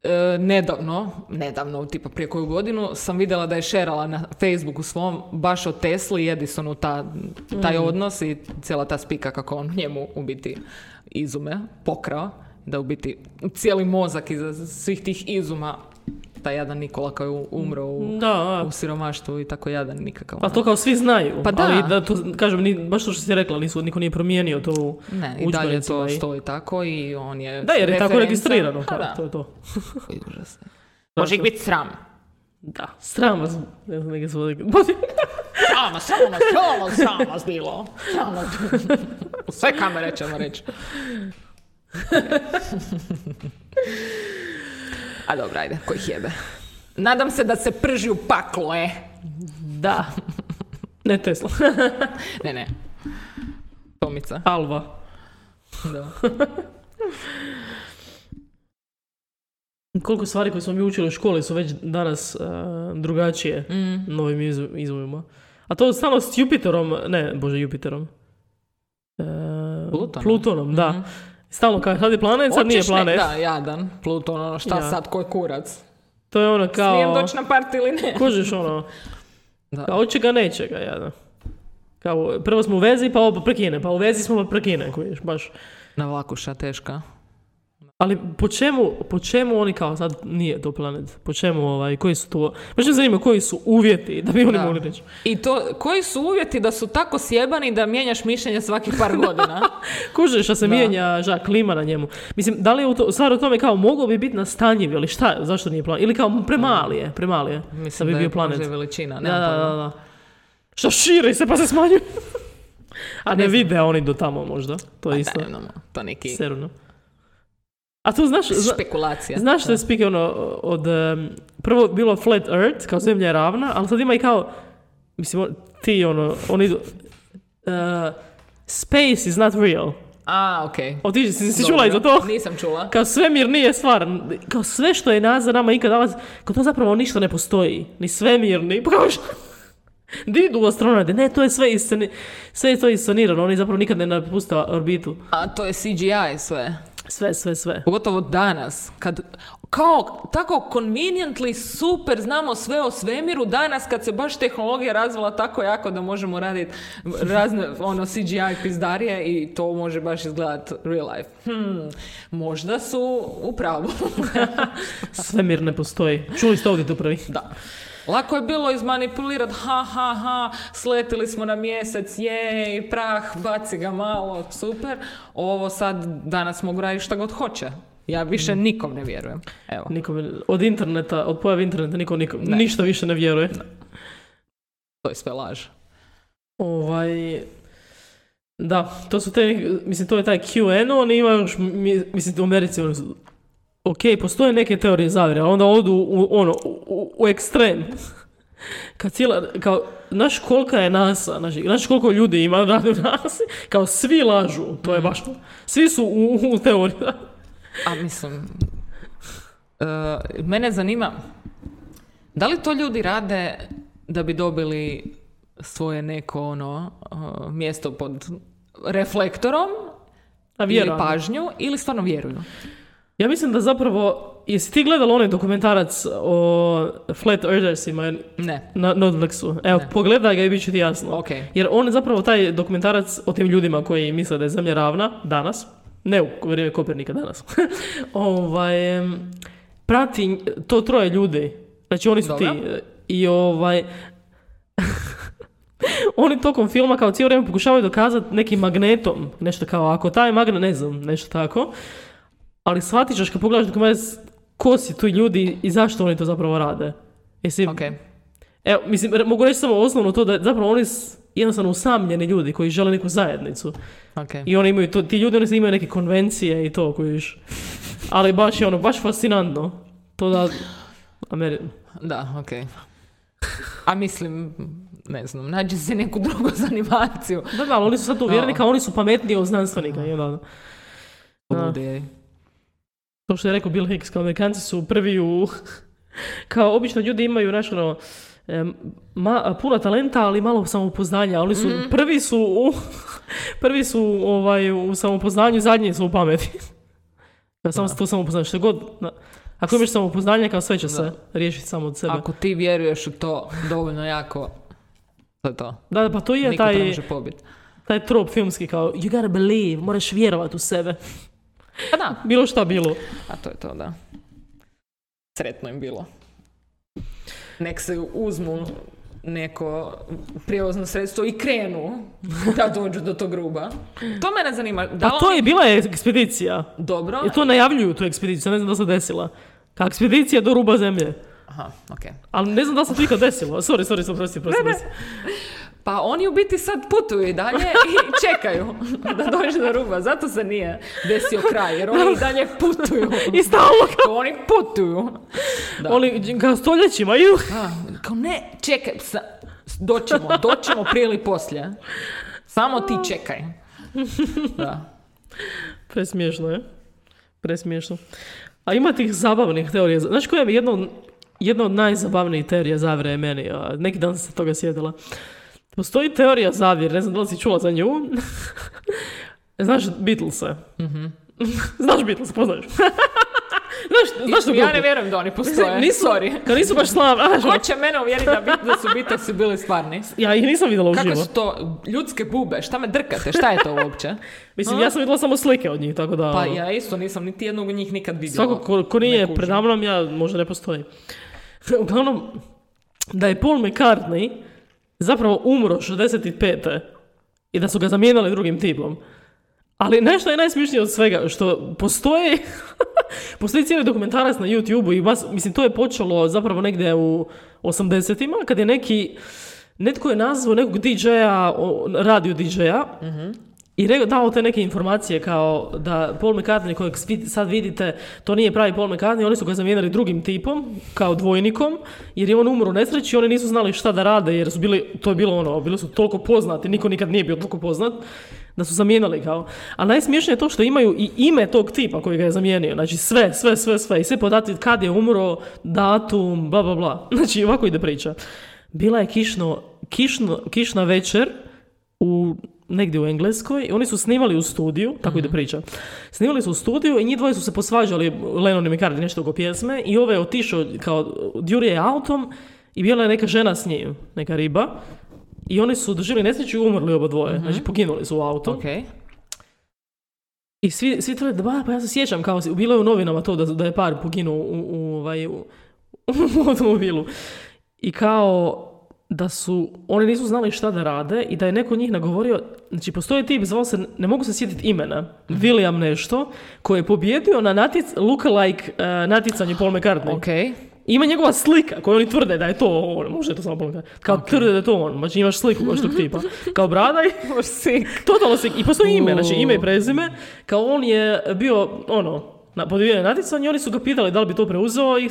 E, nedavno, nedavno, tipa prije koju godinu, sam vidjela da je šerala na Facebooku svom baš o Tesli i Edisonu ta, taj odnos i cijela ta spika kako on njemu u biti izume pokrao, da u biti cijeli mozak iza svih tih izuma taj jadan Nikola koji je umro u, Da, da. u siromaštvu i tako jadan nikakav. Pa to kao svi znaju. Pa da. Ali da to, kažem, ni, baš to što si rekla, nisu, niko nije promijenio to u Ne, i dalje to i- stoji tako i on je Da, jer je tako registrirano. Pa Kao, da. To je to. [LAUGHS] Može ih biti sram. Da, sram vas. Ne znam, neke su... [LAUGHS] Sram vas, sram vas, sram vas, sram vas bilo. Sram vas. U sve kamere ćemo reći. [LAUGHS] A dobro, ajde, koji jebe. Nadam se da se prži u paklo, e. Da. Ne Tesla. [LAUGHS] Ne, ne. Tomica. Alva. Da. Koliko stvari koje smo mi učili u školi su već danas uh, drugačije Mm. novim izu- izumima. A to stalno s Jupiterom, ne, bože Jupiterom. Uh, Plutonom. Plutonom, da. Mhm. Stalno kao sad je planet, sad nije Hoćeš ne- planet. Da, jadan. Pluton, ono šta Ja. sad, ko je kurac? To je ono kao... Smijem doći na part ili ne? Kužiš ono, [LAUGHS] Da. kao hoće ga, neće ga, jada. Kao, prvo smo u vezi, pa ovo prekine, pa u vezi smo pa prekine, kužiš, baš. Na vlakuša teška. Ali po čemu, po čemu oni kao sad nije to planet? Po čemu ovaj, koji su to, baš me zanima koji su uvjeti da bi oni Da. mogli reći. I to, koji su uvjeti da su tako sjebani da mijenjaš mišljenje svakih par godina? [LAUGHS] Kužiš, a se Da. mijenja žak klima na njemu. Mislim, da li je u to, stvar u tome kao mogao bi biti nastanjiv ili šta, zašto nije planet? Ili kao premali je, premali je, Mislim da bi da, bio je planet. veličina. Da, da, da, da. Što širi se pa se smanjuje. [LAUGHS] A ne, Ne vide oni do tamo možda. To je Pa isto. da, to neki Serno. A tu znaš, zna- špekulacija. znaš što je spike ono od, prvo bilo flat earth, kao zemlja je ravna, ali sad ima i kao, mislim, on- ti ono, oni idu, uh, space is not real. A, okej. Otiđi, si, si čula i za to? Nisam čula. Kao svemir nije stvar, kao sve što je nazad nama ikad dala, kao to zapravo ništa ne postoji. Ni svemir, ni... Pa kao što... [LAUGHS] Di idu astronauti? Ne, to je sve, isceni, sve je to iscenirano, oni zapravo nikad ne napuste orbitu. A to je CGI sve. Sve, sve, sve. Pogotovo danas, kad kao tako conveniently super znamo sve o svemiru danas kad se baš tehnologija razvila tako jako da možemo raditi razne ono CGI pizdarije i to može baš izgledat real life. Hmm, možda su u pravu. [LAUGHS] Svemir ne postoji. Čuli ste ovdje to prvi. da. Lako je bilo izmanipulirati, ha, ha, ha, sletili smo na mjesec, jej, prah, baci ga malo, super. Ovo sad, danas mogu raditi šta god hoće. Ja više nikom ne vjerujem. Evo. Nikome, od interneta, od pojave interneta niko, niko ništa više ne vjeruje. To je sve laž. Ovaj, da, to su te, mislim, to je taj QN, oni imaju još, mi- mislim, u Americi, oni su, ok, postoje neke teorije zavjere, ali onda odu u, ono, u, u ekstrem. [LAUGHS] Kad cijela, kao, znaš kolika je NASA, znači, znaš koliko ljudi ima radi u NASA, kao svi lažu, to je baš, svi su u, u teoriji. [LAUGHS] A mislim, e, mene zanima, da li to ljudi rade da bi dobili svoje neko ono e, mjesto pod reflektorom A ili pažnju ili stvarno vjeruju? Ja mislim da zapravo, jesi ti gledala onaj dokumentarac o Flat Earthersima Ne. na Netflixu? Evo, Ne. pogledaj ga i bit će ti jasno. Ok. Jer on je zapravo taj dokumentarac o tim ljudima koji misle da je zemlja ravna danas, ne u vrijeme Kopernika danas, [LAUGHS] ovaj, prati to troje ljudi. Znači oni su Dobro. ti. I ovaj, [LAUGHS] oni tokom filma kao cijelo vrijeme pokušavaju dokazati nekim magnetom, nešto kao ako taj magnet, ne znam, nešto tako, ali shvatit ćeš kad pogledaš dokument ko si tu ljudi i zašto oni to zapravo rade. Jesi, Ok. Evo, mislim, mogu reći samo osnovno to da zapravo oni jednostavno usamljeni ljudi koji žele neku zajednicu. Ok. I oni imaju to, ti ljudi oni imaju neke konvencije i to kojiš. Ali baš je ono, baš fascinantno. To da, Ameri... Da, ok. A mislim, ne znam, nađi se neku drugu zanimaciju. Da, da, ali oni su sad uvjereni kao oni su pametniji od znanstvenika. je, da. To što je rekao Bill Hicks, kao Amerikanci su prvi u... [LAUGHS] kao obično ljudi imaju nešto ono, ma, puno talenta, ali malo samopouzdanja. Oni su, prvi su u, [LAUGHS] prvi su ovaj, u samopouznanju, zadnji su u pameti. [LAUGHS] Ja samo to samopouzdanje, što god... da. Ako imaš samopouzdanje, kao sve će se riješiti samo od sebe. Ako ti vjeruješ u to dovoljno jako, to je to. Da, pa to je Niko te ne taj, može pobiti. taj trop filmski kao you gotta believe, moraš vjerovat u sebe. Pa da, Bilo šta bilo. a to je to, da. Sretno im bilo. Nek se uzmu neko prijevozno sredstvo i krenu da dođu do tog gruba. To mene zanima. Da Pa li to je bila je ekspedicija. Dobro. I to najavljuju tu ekspediciju, ne znam da se desila. Kao ekspedicija do ruba zemlje. Aha, okej. Ali ne znam da se to ikad desilo. Sorry, sorry, sorry, prosti, prosti, prosti. Pa oni u biti sad putuju i dalje i [LAUGHS] čekaju da dođe do ruba. Zato se nije desio kraj, jer oni i dalje putuju. I stalno kao, Oni putuju. Da. oni kao stoljećima. A, kao ne, čekaj, sa, doćemo, doćemo prije ili poslije. Samo ti čekaj. [LAUGHS] Da. Presmiješno je. Presmiješno. A ima tih zabavnih teorija. Znaš koja je jedna od, jedna od najzabavnijih teorija zavjere je meni? Neki dan sam se toga sjedila. Postoji teorija zavjere, ne znam da li si čula za nju. [LAUGHS] Znaš Beatlese? [LAUGHS] Znaš Beatles, poznaješ? [LAUGHS] znaš, znaš tu ja ne vjerujem da oni postoje. Nisu, Sorry. Kao nisu baš slavni. Ko će mene uvjeriti da, bit, da su Beatlesi bili stvarni? Ja ih nisam vidjela Kako uživo. su to ljudske bube? Šta me drkate? Šta je to uopće? Mislim, ja sam vidjela samo slike od njih, tako da... Pa ja isto nisam niti jednog od njih nikad vidjela. Svako ko, ko nije predamnom, ja možda ne postoji. Uglavnom, da je Paul McCartney zapravo umro 65. i da su ga zamijenili drugim tipom. Ali nešto je najsmiješnije od svega, što postoji, [LAUGHS] postoji cijeli dokumentarac na YouTube-u i mas, mislim, to je počelo zapravo negdje u 80-ima, kad je neki, netko je nazvao nekog DJ-a, radio DJ-a, i re- dao te neke informacije kao da Paul McCartney kojeg sad vidite, to nije pravi Paul McCartney, oni su ga zamijenili drugim tipom, kao dvojnikom, jer je on umro u nesreći oni nisu znali šta da rade, jer su bili, to je bilo ono, bili su toliko poznati, niko nikad nije bio toliko poznat, da su zamijenili kao. A najsmiješnije je to što imaju i ime tog tipa koji ga je zamijenio, znači sve, sve, sve, sve, i sve podaci kad je umro, datum, bla, bla, bla. [LAUGHS] Znači ovako ide priča. Bila je kišno, kišno, kišna večer u negdje u Engleskoj i oni su snimali u studiju, tako ide priča. Snimali su u studiju i njih dvoje su se posvađali, Lennon i McCartney, nešto oko pjesme i ovaj je otišao kao Djurije je autom i bila je neka žena s njim, neka riba. I oni su doživjeli nesreću i umrli oba dvoje. Znači poginuli su u autu. Ok. I svi, svi tvrde, da ba, pa ja se sjećam kao bilo je u novinama to da, da je par poginuo u, u, ovaj, u, [LAUGHS] u automobilu. I kao da su, oni nisu znali šta da rade i da je neko njih nagovorio, znači postoji tip, zvao se, ne mogu se sjetiti imena, William nešto, koji je pobjedio na natic, lookalike uh, natjecanju Paul McCartney. Ok. Ima njegova slika koju oni tvrde da je to on, možda je to samo Paul McCartney. Kao tvrde da je to on, znači imaš sliku baš tog tipa. [LAUGHS] Kao brada i Totalno se, i postoji ime, znači ime i prezime, kao on je bio, ono, na podijeljenju natjecanje oni su ga pitali da li bi to preuzeo i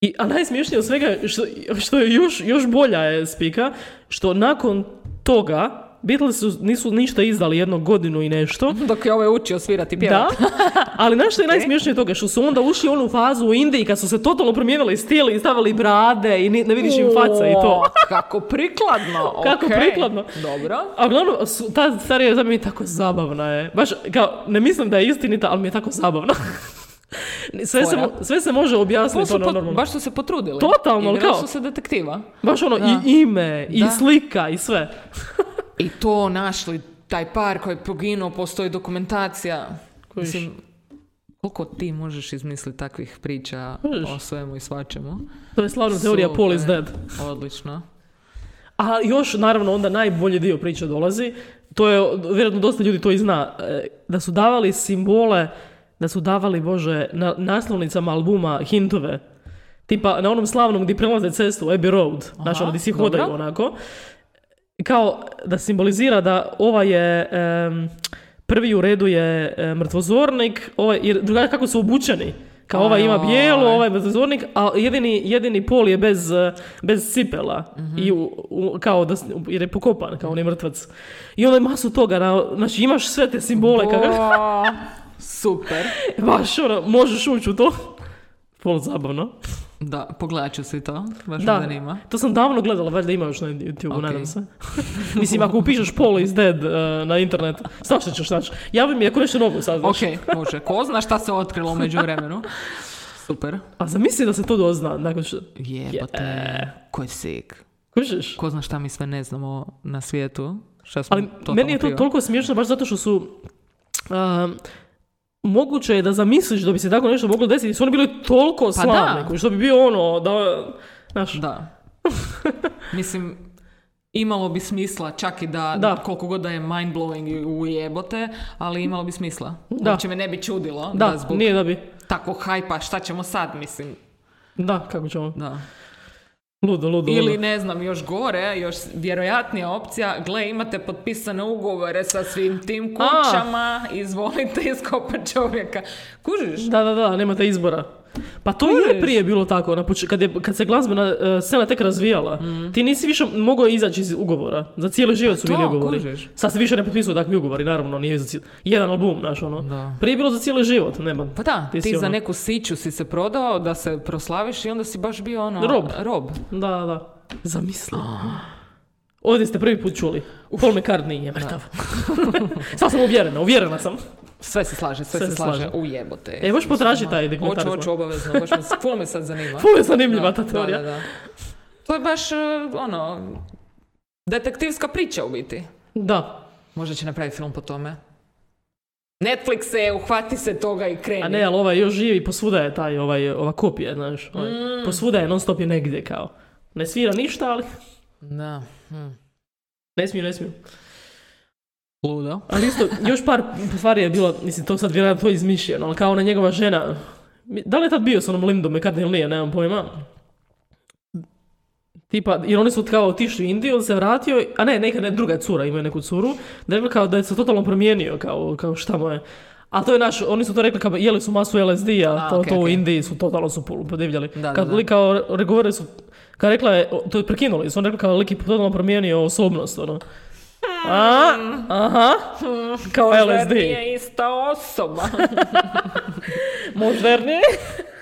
i, a najsmiješnije od svega, što, što je još, još bolja je spika, što nakon toga Beatles su, nisu ništa izdali jednu godinu i nešto. [LAUGHS] Dok je ovaj učio svirati Da, pjevati. [LAUGHS] ali znaš što je najsmiješnije toga? Što su onda ušli u onu fazu u Indiji kad su se totalno promijenili stil i stavili brade i ne vidiš im faca i to. Kako prikladno. [LAUGHS] Kako ok. prikladno. Dobro. A uglavnom, su, ta starija za mi je tako zabavna je. Baš, kao, ne mislim da je istinita, ali mi je tako zabavna. [LAUGHS] sve, se, sve se može objasniti, ono, normalno. baš su se potrudili. Totalno, Igrali kao- su se detektiva. Baš ono, Da. i ime, i Da. slika, i sve. I to našli, taj par koji je poginuo, postoji dokumentacija. Kojiš. Mislim, koliko ti možeš izmisliti takvih priča Možeš. o svemu i svačemu? To je slavna teorija Paul is dead. Odlično. A još, naravno, onda najbolji dio priče dolazi. To je, vjerojatno dosta ljudi to i zna. e, Da su davali simbole, da su davali, bože, na naslovnicama albuma hintove. Tipa na onom slavnom gdje prelaze cestu, Abbey Road, Aha, ono gdje dobro. hodaju onako. Kao da simbolizira da ova je, em, prvi u redu je e, mrtvozornik, ovaj, jer drugačije kako su obučeni. Kao ovaj ima bijelo, ovaj je mrtvozornik, a jedini, jedini pol je bez, e, bez cipela. Mhm. I u, u- kao da, jer je pokopan, kao on je mrtvac. I onda je masu toga, na, znači imaš sve te simbole, kako, O, [LAUGHS] super. [LAUGHS] baš ono, možeš ući u to. Pol zabavno. Da, pogledat ću si to, baš Da. me zanima. To sam davno gledala, valjda ima još na YouTube, Ok. nadam se. [LAUGHS] Mislim, ako upišeš Paul is dead uh, na internet, svašta ćeš naći. Javi mi ako nešto novo saznaš. Ok, može. Ko zna šta se otkrilo u međuvremenu? [LAUGHS] Super. A zamisli da se to dozna, nakon što... Jebote, ko je sick. Kužiš? Ko zna šta mi sve ne znamo na svijetu. Šta smo Ali meni je to krivo. toliko smiješno baš zato što su... um, moguće je da zamisliš da bi se tako nešto moglo desiti. Su oni bili toliko Pa slavni, da. što bi bio ono, da... Znaš, Da. [LAUGHS] Mislim, imalo bi smisla, čak i da, Da. koliko god da je mind-blowing i ujebote, ali imalo bi smisla. Da. Uopće me ne bi čudilo da, da, zbog nije da bi... takvog hajpa, šta ćemo sad, mislim. Da, kako ćemo... Da. Ludo, ludo, Ili ludo. ne znam, još gore, još vjerojatnija opcija, gle imate potpisane ugovore sa svim tim kućama, izvolite iskopat čovjeka. Kužiš? Da, da, da, nemate izbora. Pa to je Kužiš? prije bilo tako, na poč- kad, je, kad se glazbena uh, scena tek razvijala, ti nisi više mogao izaći iz ugovora. Za cijeli život su bili ugovori. kužiš. Sad se više ne potpisuju takvi ugovori, naravno, nije za jedan album, znaš, ono. Da. Prije je bilo za cijeli život, nema. Pa da, ti, si za ono- neku siću si se prodao da se proslaviš i onda si baš bio ono... Rob. Rob. Da, da. Zamisli. Ovdje ste prvi put čuli. Paul McCartney je mrtav. [LAUGHS] Sad sam uvjerena, uvjerena sam. Sve se slaže, sve, Sve se slaže. slaže. U jebote. E, možeš potražiti taj Hoću, dokumentarac. hoću obavezno, baš me, puno me sad zanima. [LAUGHS] Puno je zanimljiva ta teorija. Da, da, da. To je baš, e, ono, detektivska priča u biti. Da. Možda će napraviti film po tome. Netflix se uhvati se toga i kreni. A ne, ali ovaj još živi, posvuda je taj, ovaj, ova kopija, znaš. Ovaj. Mm. Posvuda je, non stop je negdje, kao. Ne svira ništa, ali Da. Hm. ne smiju, ne smiju. Ludo. Ali isto, još par stvari je bilo, mislim, to sad vjerojatno izmišljeno, ali kao ona njegova žena, da li je tad bio s onom Lindom McCartney ili nije, nemam pojma. Tipa, jer oni su kao otišli u Indiju, on se vratio, a ne, neka ne, druga cura, imaju neku curu, da je kao da je se totalno promijenio, kao, kao šta mu je. A to je naš, oni su to rekli kao jeli su masu LSD-a, A, to, okej, to u okej. Indiji su totalno su podivljali. Da, da, kad da. li kao regovore su, kad rekla je, to je prekinuli su, on rekla kao lik je totalno promijenio osobnost, ono. A, aha, kao LSD. Nije ista osoba. [LAUGHS] Modernije.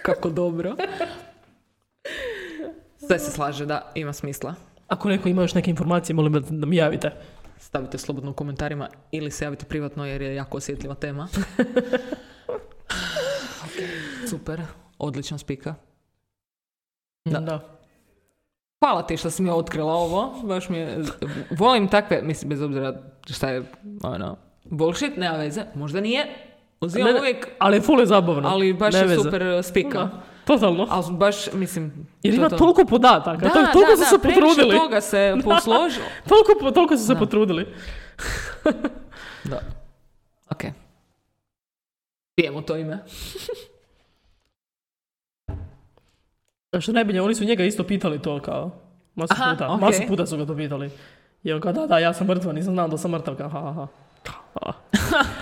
Kako dobro. Sve se slaže, da, ima smisla. Ako neko ima još neke informacije, molim da, mi javite. Stavite slobodno u komentarima ili se javite privatno jer je jako osjetljiva tema. [LAUGHS] Super, odličan spika. Da. da. Hvala ti što si mi otkrila ovo. Baš mi je... Volim takve, mislim, bez obzira šta je, ono, bullshit, nema veze. Možda nije. Uzimam Ne, uvijek, Ali je full je zabavno. ali baš Ne je veze. super uh, spika. Da, Totalno. Ali baš, mislim... Jer to je ima to. toliko podataka. Da, to, toliko da, su da, se potrudili. toga se [LAUGHS] [LAUGHS] posložilo. Toliko, toliko su se Da. potrudili. Da. [LAUGHS] Ok. Pijemo to ime. A što najbolje, oni su njega isto pitali to kao. Masu Aha, puta. ok. Masu puta su ga to pitali. I on kao, da, da, ja sam mrtva, nisam znao da sam mrtav. Kao, ha, ha, ha.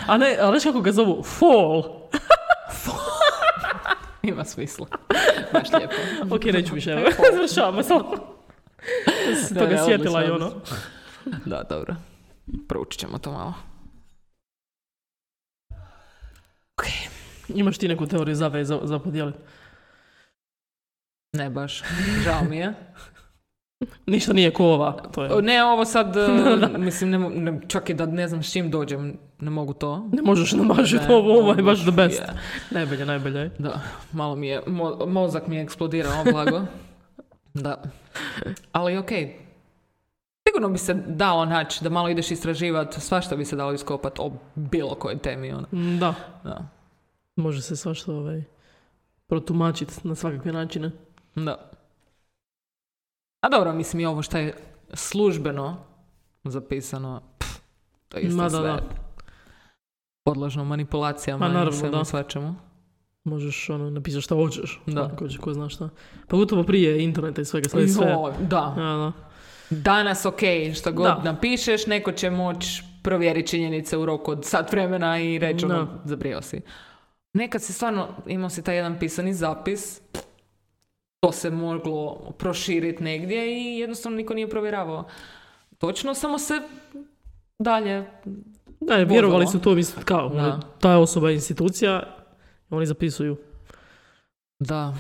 [LAUGHS] A ne, ali kako ga zovu? Fall. [LAUGHS] Ima smisla. Baš lijepo. [LAUGHS] Ok, neću više, evo. Završavamo samo. Toga ne, sjetila i odlično, ono. Da, dobro. Proučit ćemo to malo. Ok. Imaš ti neku teoriju zave za, za podijeliti? Ne baš. Žao mi je. [LAUGHS] Ništa nije ko ova. To je. Ne, ovo sad, [LAUGHS] uh, mislim, ne, ne, čak i da ne znam s čim dođem, ne mogu to. Ne možeš namažiti ovo, ovo je baš the best. je. Najbolje, najbolje. Da, malo mi je, mo- mozak mi je eksplodirao, blago. [LAUGHS] Da. Ali okej. Sigurno bi se dalo naći da malo ideš istraživati, svašta bi se dalo iskopati o bilo kojoj temi. Mm, Da, Da. može se svašta ovaj, protumačiti na svakakve načine. Da. A dobro, mislim i ovo šta je službeno zapisano, pff, to je isto Ma da, sve da. podložno manipulacijama Ma, i naravno, svemu da. svačemu. Možeš ono, napisati šta hoćeš. Da. Ko, ko zna šta. Pogotovo prije interneta i svega. Je sve. Joj, da. Da, da. Danas ok, šta god Da. napišeš, neko će moći provjeriti činjenice u roku od sat vremena i reći ono, zabrio si. Nekad si stvarno, imao si taj jedan pisani zapis, to se moglo proširiti negdje i jednostavno niko nije provjeravao. Točno, samo se dalje Da, jer vjerovali su to, mislim, kao, Da. ta osoba je institucija, oni zapisuju. Da.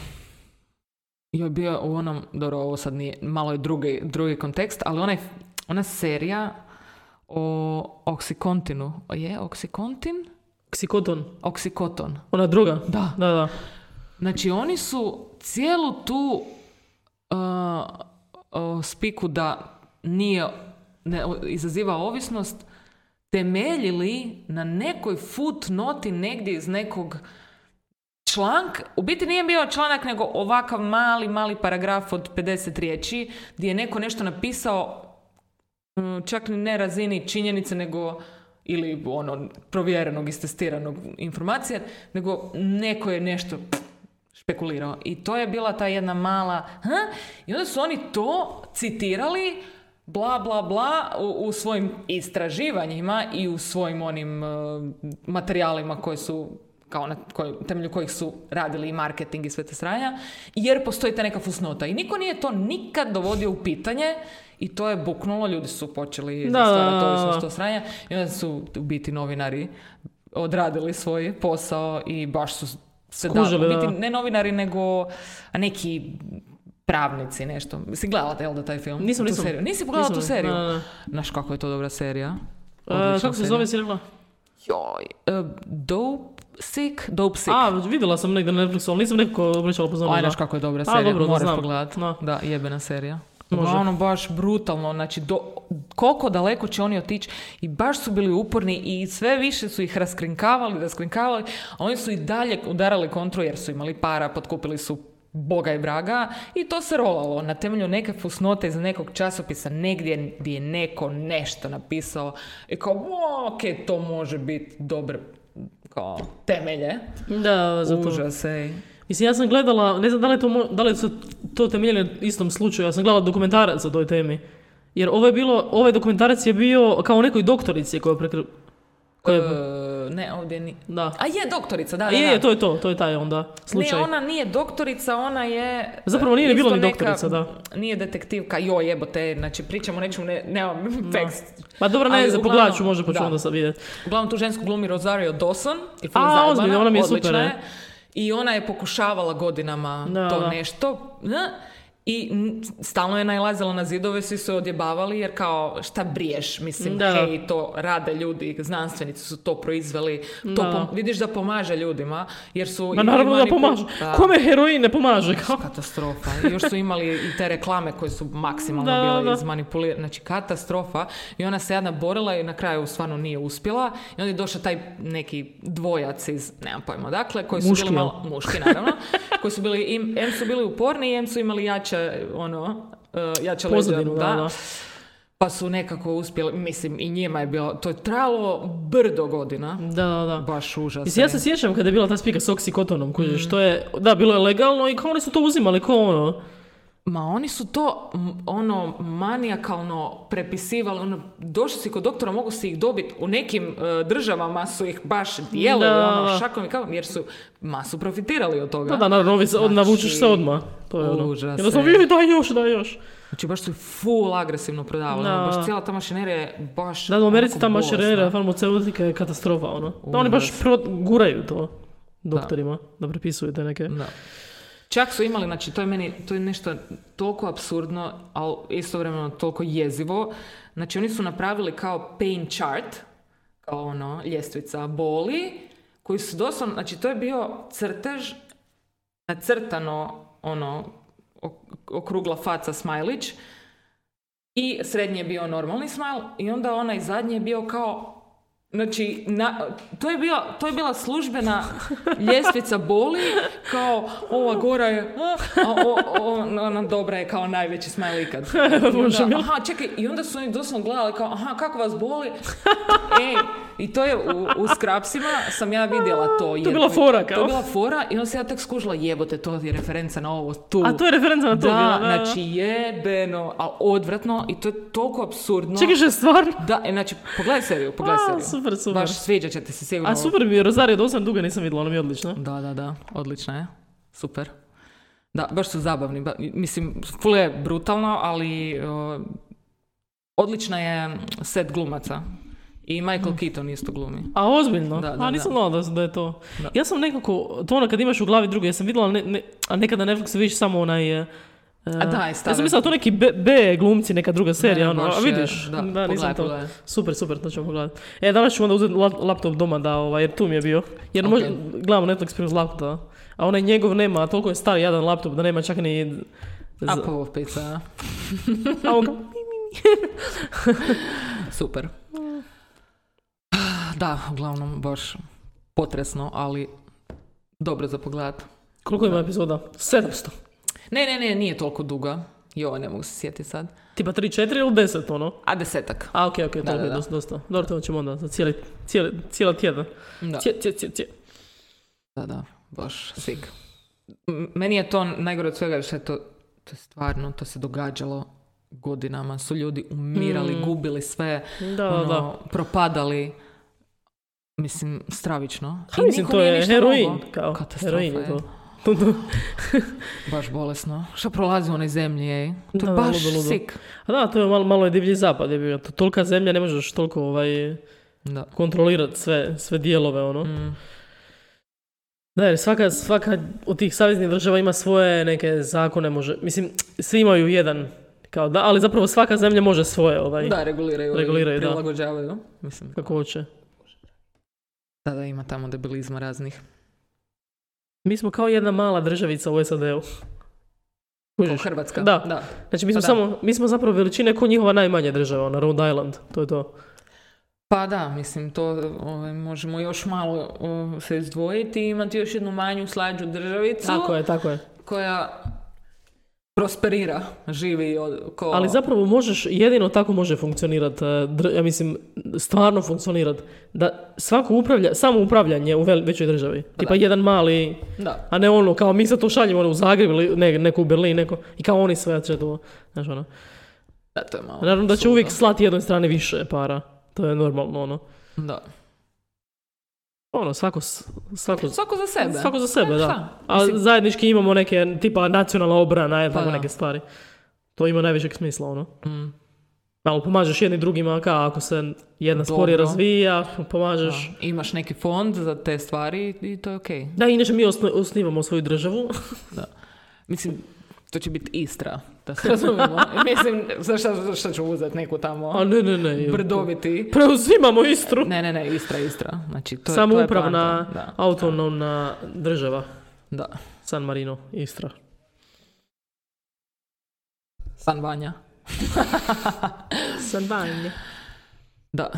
Joj, bio u onom, dobro, ovo sad nije, malo je drugi, drugi kontekst, ali onaj, ona serija o Oksikontinu. Je Oksikontin? Ksikoton, Oksikoton. ona druga. Da. Da, da. Znači, oni su cijelu tu uh, uh, spiku da nije, ne, izaziva ovisnost, temeljili na nekoj footnoti negdje iz nekog člank, u biti nije bio članak nego ovakav mali, mali paragraf od 50 riječi gdje je neko nešto napisao mm, čak ne razini činjenice nego ili ono provjerenog, istestiranog informacije, nego neko je nešto špekulirao. I to je bila ta jedna mala, ha? I onda su oni to citirali bla bla bla u, u svojim istraživanjima i u svojim onim uh, materijalima koje su kao na koj, temelju kojih su radili i marketing i sve te sranja, jer postoji ta neka fusnota. I niko nije to nikad dovodio u pitanje i to je buknulo, ljudi su počeli Da, stvarati ovisnost od sranja i onda su u biti novinari odradili svoj posao i baš su se Skužili, da. biti ne novinari, nego neki pravnici, nešto. Si gledala jel da taj film? Nisam, Tu nisam. seriju? Nisi pogledala Nisam, tu seriju? Znaš kako je to dobra serija? E, Odlična kako se serija. zove si rekla? Joj, e, Dope Sick? Dope Sick. A, vidjela sam negdje na Netflixu, ali nisam nekako obraćala pozornost. Aj, da. znaš kako je dobra A, serija, dobro, da moraš pogledati. Da. Da, jebena serija. Može. Ono baš brutalno, znači do, koliko daleko će oni otići i baš su bili uporni i sve više su ih raskrinkavali, raskrinkavali, a oni su i dalje udarali kontru jer su imali para, potkupili su boga i braga i to se rolalo na temelju neke fusnote iz nekog časopisa negdje gdje je neko nešto napisao i kao, "O, ok, to može biti dobre kao temelje. Da, zato. Užas, ej. Mislim, ja sam gledala, ne znam da li, to, da li su to temeljili na istom slučaju, ja sam gledala dokumentarac o toj temi. Jer ovo je bilo, ovaj dokumentarac je bio kao o nekoj doktorici koja je prekr... koja je- E, ne, ovdje ni... Da. A je doktorica, da, da, je, da. je, to je to, to je taj onda slučaj. Ne, ona nije doktorica, ona je... Zapravo nije bilo ni neka- doktorica, da. Nije detektivka, joj jebote, znači pričamo nečemu, ne, nemam tekst. Pa dobro, ne uglavnom, pogledat ću, možda pa ću da. onda sad vidjeti. Uglavnom tu žensku glumi Rosario Dawson i A, ozbiljno, ona mi je super, je. I ona je pokušavala godinama Da, to da. nešto. I stalno je najlazila na zidove, svi su je odjebavali jer kao šta briješ, mislim, Da. hej, to rade ljudi, znanstvenici su to proizveli, to Da. pom- vidiš da pomaže ljudima, jer su... Ma i naravno da pomaže. Da. Kome heroin ne pomaže? Kao? Katastrofa. I još su imali i te reklame koje su maksimalno Da, bile izmanipulirane. Znači, katastrofa. I ona se jedna borila i na kraju stvarno nije uspjela. I onda je došao taj neki dvojac iz, nemam pojma, dakle, koji su Muški, bili malo, muški naravno, koji su bili, im, em su bili uporni, em su imali jače, ono, uh, jače leđa. Da, da. Pa su nekako uspjeli, mislim, i njima je bilo, to je trajalo brdo godina. Da, da, da. Baš užasno. Mislim, ja se sjećam kada je bila ta spika s oksikotonom, Mm. kužiš, to je, da, bilo je legalno i kao oni su to uzimali, kao ono, Ma oni su to ono manijakalno prepisivali, ono, došli si kod doktora, mogu si ih dobiti, u nekim e, državama su ih baš dijelili, Da, ono, da. šakom i kako, jer su masu profitirali od toga. da, da, naravno, ovi se- Znači, navučeš se odmah. To je ono. e. joj, daj još, daj još. Znači baš su ih full agresivno prodavali, Da. ono, baš cijela ta mašinerija je baš Da, u Americi ta mašinerija farmaceutika je katastrofa, ono. Da, oni baš pro, guraju to doktorima, da, prepisuju te neke. Da. Čak su imali, znači to je meni, to je nešto toliko absurdno, ali istovremeno toliko jezivo. Znači oni su napravili kao pain chart, kao ono, ljestvica boli, koji su doslovno, znači to je bio crtež, nacrtano, ono, ok- okrugla faca smajlić, i srednji je bio normalni smajl, i onda onaj zadnji je bio kao Znači, na, to, je bila, to je bila službena ljestvica boli, kao ova gora je, a o, o, ona dobra je kao najveći smajl ikad. Onda, aha, čekaj, i onda su oni doslovno gledali kao, aha, kako vas boli? Ej, i to je u, u skrapsima sam ja vidjela to. To je bila fora, kao. To je bila fora i onda se ja tek skužila, jebote, to je referenca na ovo tu. A to je referenca na to da, bila, da, znači jebeno, a odvratno i to je toliko absurdno. Čekaj, što je stvarno? Da, e, znači, pogledaj seriju, pogledaj A, seriju. super, super. Baš sviđat će ti se sigurno. A super mi je Rosario Dawson, dugo nisam vidjela, ona mi je odlična. Da, da, da, odlična je. Super. Da, baš su zabavni. Ba- mislim, full je brutalno, ali o, odlična je set glumaca. I Michael Keaton isto glumi. A ozbiljno? Da, da, a nisam da. znala da, da je to. Da. Ja sam nekako, to ono kad imaš u glavi drugo, ja sam vidjela, ne, ne, a nekada na Netflixu vidiš samo onaj... e, A da, i ja sam mislila to neki B, B glumci, neka druga serija, Ne, ono, baš a je- vidiš, da, da, pogledaj, nisam to. pogledaj. Super, super, to ćemo pogledati. E, danas ću onda uzeti la- laptop doma da, ovaj, jer tu mi je bio. Jer Ok. možda, gledamo Netflix preko laptopa, a onaj njegov nema, a toliko je star jedan laptop da nema čak ni... za- Apple pizza. a [LAUGHS] on [LAUGHS] [LAUGHS] Super. Da, uglavnom, baš potresno, ali dobro za pogledat. koliko ima epizoda? 700. Ne, ne, ne, nije toliko duga. Jo, ne mogu se sjetiti sad. Tipa 3-4 ili 10 ono? A desetak. A, okej, okej, Da, to da, je da. dosta, dosta. Dobro, to ćemo onda za cijeli, cijeli, cijela tjedan. Da. Tje, tje, tje, tje. Da, da, baš sik. M- Meni je to najgore od svega što je to, to je stvarno, to se događalo godinama. Su ljudi umirali, Mm. gubili sve, Da, da, ono, da. propadali. Mislim, stravično. Ha, I mislim, to je heroin, kao, Katastrofa heroin je to. [LAUGHS] Baš bolesno. Što prolazi u onoj zemlji, ej? To Da, je da, baš ludo, ludo. sik. A da, to je malo, malo je divlji zapad, je bio. To- Tolika zemlja, ne možeš toliko ovaj, Da. kontrolirati sve, sve dijelove, ono. Mm. Da, jer svaka, svaka od tih saveznih država ima svoje neke zakone, može, mislim, svi imaju jedan, kao da, ali zapravo svaka zemlja može svoje, ovaj, Da, reguliraju, Reguliraju, prilagođavaju. Mislim, kako hoće. Da, da, ima tamo debilizma raznih. Mi smo kao jedna mala državica u SAD-u. Kao Kužiš? Hrvatska. Da. da. Znači, mi smo, Pa da. samo, mi smo zapravo veličine ko njihova najmanja država, na Rhode Island, to je to. Pa da, mislim, to ovaj, možemo još malo o, se izdvojiti i imati još jednu manju slađu državicu Tako je, tako je. koja prosperira, živi od, ko... Ali zapravo možeš, jedino tako može funkcionirati, ja mislim, stvarno funkcionirati, da svako upravlja, samo upravljanje u većoj državi. Tipa da. jedan mali, Da, a ne ono, kao mi se to šaljemo ono, u Zagreb ili ne, neko u Berlin, neko, i kao oni sve će to, znaš ono. da, to je malo... Naravno da će suludo. uvijek slati jednoj strani više para, to je normalno, ono. Da. Ono, svako, svako, Svako za sebe. svako za sebe, Pa da. A Mislim- zajednički imamo neke, tipa nacionalna obrana, Pa tako da. neke stvari. To ima najvećeg smisla, ono. Mm, Malo pomažeš jedni drugima, kao ako se jedna Dobro. sporije razvija, da. pomažeš. Imaš neki fond za te stvari i to je okej. Da, inače mi osnivamo svoju državu. [LAUGHS] Mislim, to će biti Istra, da se [LAUGHS] razumijemo. Mislim, zašto, zašto ću uzeti neku tamo A ne, ne, ne. brdoviti? Preuzimamo Istru. Ne, ne, ne, Istra, Istra. Znači, to, je- to je Samoupravna. Da, autonomna država. da. San Marino, Istra. San Vanja. [LAUGHS] San Vanja. Da,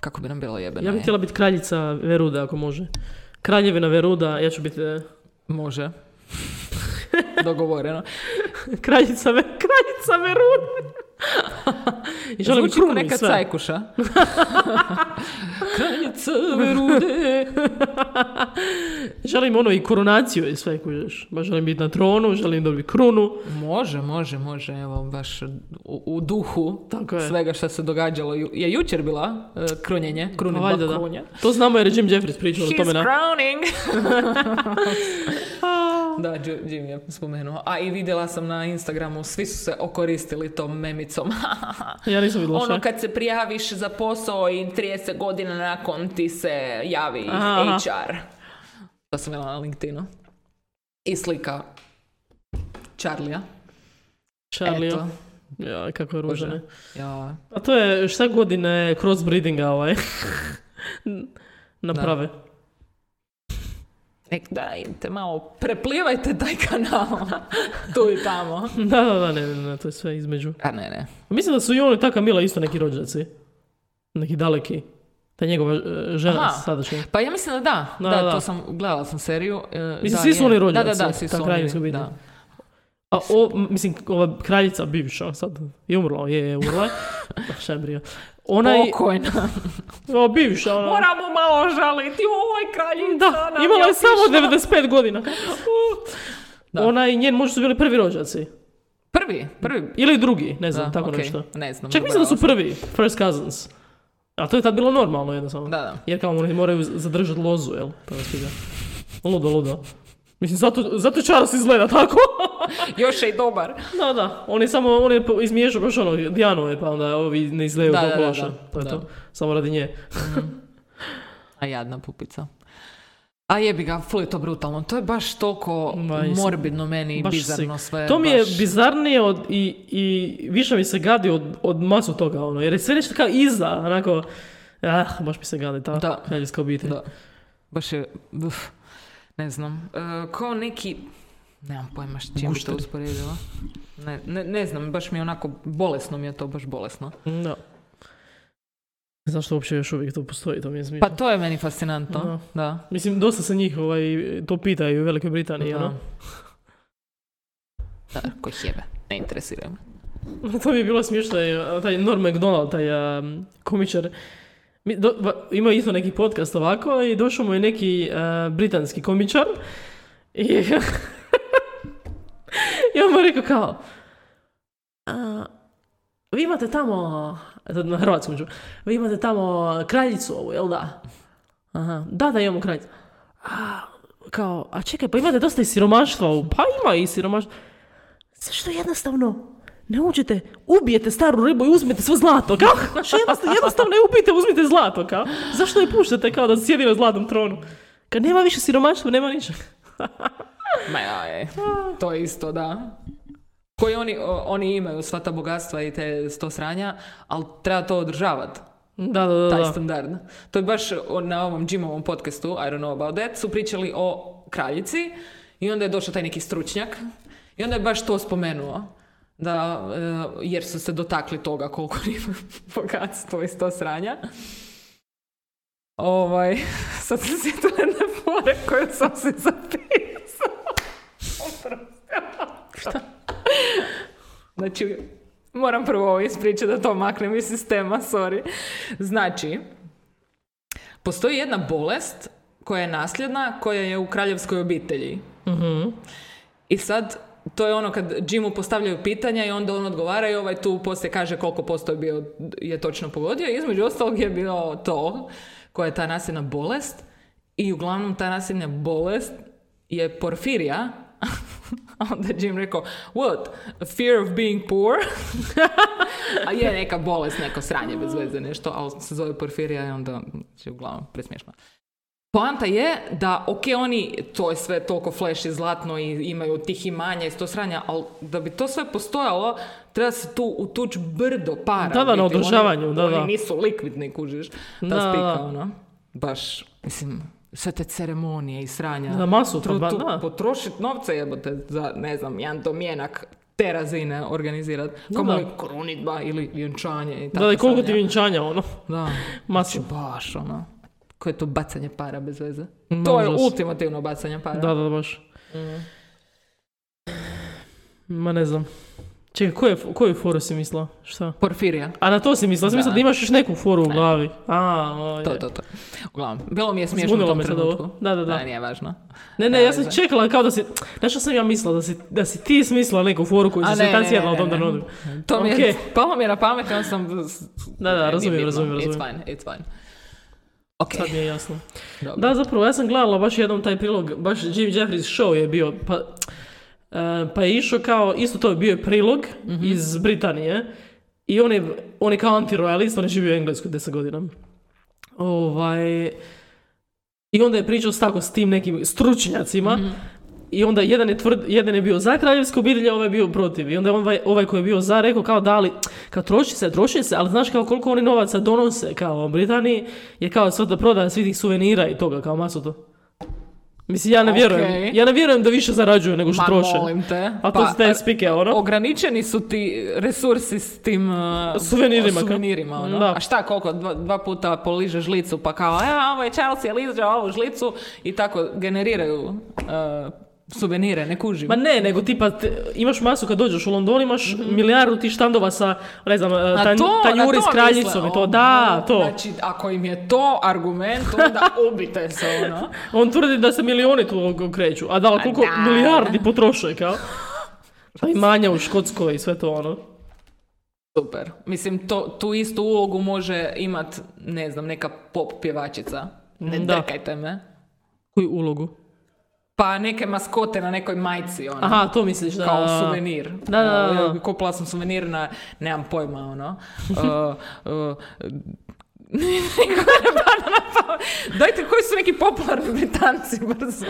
kako bi nam bilo jebeno. Ja bih je. htjela biti kraljica Veruda, ako može. Kraljevina Veruda, ja ću biti e, Može. [LAUGHS] Dogovoreno. kraljica, kraljica Veruda. [LAUGHS] I želim Zvuči krunu neka sve. cajkuša. [LAUGHS] Kraljica Verude. [LAUGHS] Želim ono i koronaciju i sve kužeš. Baš želim biti na tronu, želim dobiti krunu. Može, može, može. Evo, baš u, u duhu Tako je. svega što se događalo. Ju- Je jučer bila uh, krunjenje, kruni Pa da. krunja. To znamo jer je Jim Jeffries pričao o tome na... crowning. da, Jim je spomenuo. A i vidjela sam na Instagramu, svi su se okoristili tom memicom. [LAUGHS] Ja nisam vidjela ono kad se prijaviš za posao i 30 godina nakon ti se javi Aha. HR. To sam vidjela na LinkedInu. I slika Charlija. Charlie. Eto. Ja, kako je ružan. Ja, A to je šta godine crossbreedinga ovaj. [LAUGHS] Naprave. Nek da idete malo, preplivajte taj kanal. [LAUGHS] tu i tamo. [LAUGHS] Da, da, da, ne, ne, ne, to je sve između. A ne, ne. Mislim da su i on i ta Kamila isto neki rođaci. Neki daleki. Ta njegova e, žena Aha. sadašnja. Pa ja mislim da da. Da, Da, da. to sam, gledala sam seriju. e, Mislim, da, svi su oni Da, rođaci, da, da, svi ta su oni, da. A o, mislim, ova kraljica bivša sad je umrla, je, je umrla. [LAUGHS] Ah, Je. Ona je, Pokojna. [LAUGHS] o, bivša, ona. Moramo malo žaliti, oj kraljica Da, imala je samo otišla. 95 godina. Da. Ona i njen muž su bili prvi rođaci. Prvi, prvi. Ili drugi, ne znam, Da, tako nešto. Ne znam. Čak mislim da su prvi, first cousins. A to je tad bilo normalno jednostavno. Da, da. Jer kao oni moraju zadržati lozu, jel? Je sviđa. Ludo, ludo. Mislim, zato, zato Charles izgleda tako. [LAUGHS] [LAUGHS] Još je i dobar. da, da. On je samo, on je izmiješao baš ono, Dijanove, pa onda ovi ne izgledaju da, loše. da. To je Da. to. Samo radi nje. A jadna pupica. A jebi ga, ful je to brutalno. To je baš toliko morbidno meni i bizarno si- sve. To mi je bizarnije od, i, i više mi se gadi od, od masu toga, ono, jer je sve nešto kao iza, onako, ah, baš mi se gadi ta Da. obitelj. Da. Baš je, uf, ne znam, e, kao neki, nemam pojma s čim bi to usporedila. Ne, ne, ne znam, baš mi je onako, bolesno mi je to, baš bolesno. Da. Zašto uopće još uvijek to postoji, to mi je smiješno. Pa to je meni fascinantno, Da. da. Mislim, dosta se njih ovaj, to pitaju u Velikoj Britaniji, Da. ono. Da, ko ih jebe, ne interesira me. [LAUGHS] to mi je bilo smiješno, je, taj Norm MacDonald, taj um, komičar, mi, do, isto neki podcast ovako i došao mu je neki uh, britanski komičar i, [LAUGHS] [LAUGHS] i on mu rekao kao "A, vi imate tamo, na hrvatskom ću, vi imate tamo kraljicu ovu, jel da? Aha, da, da imamo kraljicu. A, kao, a čekaj, pa imate dosta i siromaštva, pa ima i siromaštva. Zašto jednostavno ne uđete, ubijete staru ribu i uzmete svo zlato, kao? [LAUGHS] Znači jednostavno, jednostavno ne ubijete, uzmite zlato, kao? Zašto je puštate kao da sjedi na zlatnom tronu? Kad nema više siromaštva, nema ničeg. [LAUGHS] Ma ja, [LAUGHS] je. To je isto, da. Koji oni, oni imaju sva ta bogatstva i te sto sranja, ali treba to održavati. Da, da, da. taj da. standard. To je baš na ovom Jimovom podcastu, I don't know about that, su pričali o kraljici i onda je došao taj neki stručnjak i onda je baš to spomenuo. Da, e, jer su se dotakli toga koliko [LAUGHS] ima bogatstvo iz to sranja. Ovaj, [LAUGHS] sad sam sjetila jedne fore koju sam se zapisala. Šta? Znači, moram prvo ovo ispričati da to maknem iz sistema, sorry. Znači, postoji jedna bolest koja je nasljedna, koja je u kraljevskoj obitelji. Mhm. I sad, to je ono kad Jimu postavljaju pitanja i onda on odgovara i ovaj tu poslije kaže koliko posto je bio, je točno pogodio. Između ostalog je bilo to, koja je ta nasljedna bolest. I uglavnom ta nasljedna bolest je porfirija. A [LAUGHS] onda je Jim rekao, what? A fear of being poor? [LAUGHS] A je neka bolest, neko sranje bez veze, nešto, ali se zove porfirija i onda je uglavnom presmiješno. Poanta je da, ok, oni, to je sve toliko flash i zlatno i imaju tih imanja i to sranja, ali da bi to sve postojalo, treba se tu utuć brdo para. Da, da, na. Oni- održavanju, da, oni da. nisu likvidni, kužiš, ta Da, spika, ono. Baš, mislim, sve te ceremonije i sranja. Da, masu Tru- tu- da. Potrošit novce jebote za, ne znam, jedan domjenak te razine organizirat. Da, Kao da. moj koronitba ili vjenčanje i Da, tako da, i koliko ti vjenčanja, ono. Da. [LAUGHS] Masu. Znači, baš, ono. Koje je to bacanje para bez veze? Da, to je užas. ultimativno bacanje para. Da, da, da, baš. Mhm. Ma ne znam. Čekaj, koju, koju foru si mislila? Šta? Porfirija. A na to si mislila? Ja sam Da. mislila da imaš još neku foru u glavi. A, o, To, to, to. Uglavnom, bilo mi je smiješno u Zbunilo tom me sad trenutku. ovo. Da, da, da. nije važno. Ne, ne, ja sam čekala kao da si... Znaš što sam ja mislila? Da si, da si ti smislila neku foru koju si se tad ne, sjedla u tom trenutku. To mi je, palo mi je na pamet onda sam... Da, da, razumijem, razumijem, razumijem. It's fine, it's fine. Ok, Sad mi je jasno. dobro. Da, zapravo, ja sam gledala baš jednom taj prilog, baš Jim Jeffries show je bio, pa, pa je išao kao, isto to je bio prilog Mhm. iz Britanije i on je, on je kao antirojalist, on je živio u Engleskoj 10 godina. Ovaj, I onda je pričao s tako s tim nekim stručnjacima Mhm. i onda jedan je, tvrd, jedan je bio za kraljevsku obitelj, a ovaj je bio protiv. I onda je ovaj, ovaj koji je bio za rekao kao da li, kao troši se, troši se, ali znaš kao koliko oni novaca donose kao u Britaniji, je kao sve da prodaje svih tih suvenira i toga, kao masu to. Mislim, ja ne vjerujem. Ja ne vjerujem da više zarađuju nego što Ma troše. molim te. A to su te spike, ono. Ograničeni su ti resursi s tim uh, Suvenirima, suvenirima ono. Da. A šta, koliko? Dva, dva puta poliže žlicu pa kao, ja, ovo je Chelsea liže ovu žlicu i tako generiraju uh, suvenire, ne kužim. Ma ne, nego tipa te- imaš masu kad dođeš u London, imaš milijardu tih štandova sa, ne znam, Na tanj, to, tanjuri s kraljicom i to. Da, to. Znači, ako im je to argument, onda [LAUGHS] ubite se, ono. On tvrdi da se milioni tu kreću. A da, ali koliko da. milijardi potroše, kao? Pa imanja u Škotskoj i sve to ono. Super. Mislim, to, tu istu ulogu može imat, ne znam, neka pop pjevačica. Ne Da. drkajte me. Koju ulogu? Pa neke maskote na nekoj majci, ono. Aha, to misliš da... Kao suvenir. Da, da, da, da. Kupila sam suvenir na, nemam pojma, ono. [LAUGHS] Uh, uh. [LAUGHS] Dajte, koji su neki popularni Britanci, brzo.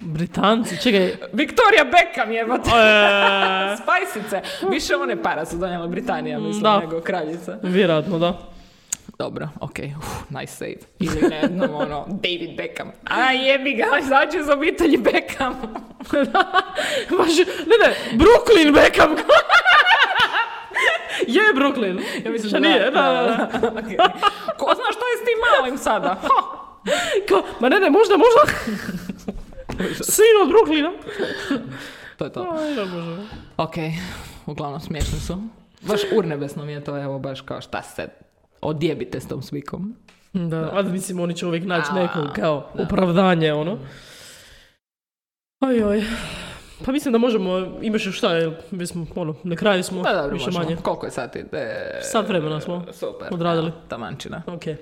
Britanci, čekaj. Victoria Beckham je, E, [LAUGHS] Spajsice. Više one para su donijela Britanija, mislim, Da. nego kraljica. vjerojatno, da. Dobro, ok, uf, nice save. Ili ne znam, ono, David Beckham. A jebi ga, [LAUGHS] izađe iz obitelji Beckham. [LAUGHS] Baš, ne, ne, Brooklyn Beckham. [LAUGHS] je Brooklyn. Ja mislim da nije, da, da, da. Ok. Ko zna što je s tim malim sada? Kao, ma ne, ne, možda, možda. Sin od Brooklyna. To je to. Aj, da, bože. Ok, uglavnom smiješni su. Baš urnebesno mi je to, evo, baš kao šta se odjebite s tom svikom. Da, a mislim, oni će uvijek naći neko kao da. opravdanje, ono. Oj, oj. Pa mislim da možemo, imaš još šta, mi smo, ono, na kraju smo, Da, dobro, više možemo. manje. Koliko je sati? E, Sat vremena smo Super. odradili. Evo, Tamančina. Ok. E,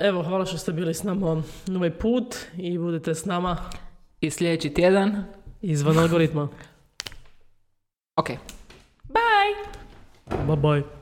evo, hvala što ste bili s nama ovaj put i budete s nama I sljedeći tjedan. izvan algoritma. [LAUGHS] Ok. Bye! Bye bye.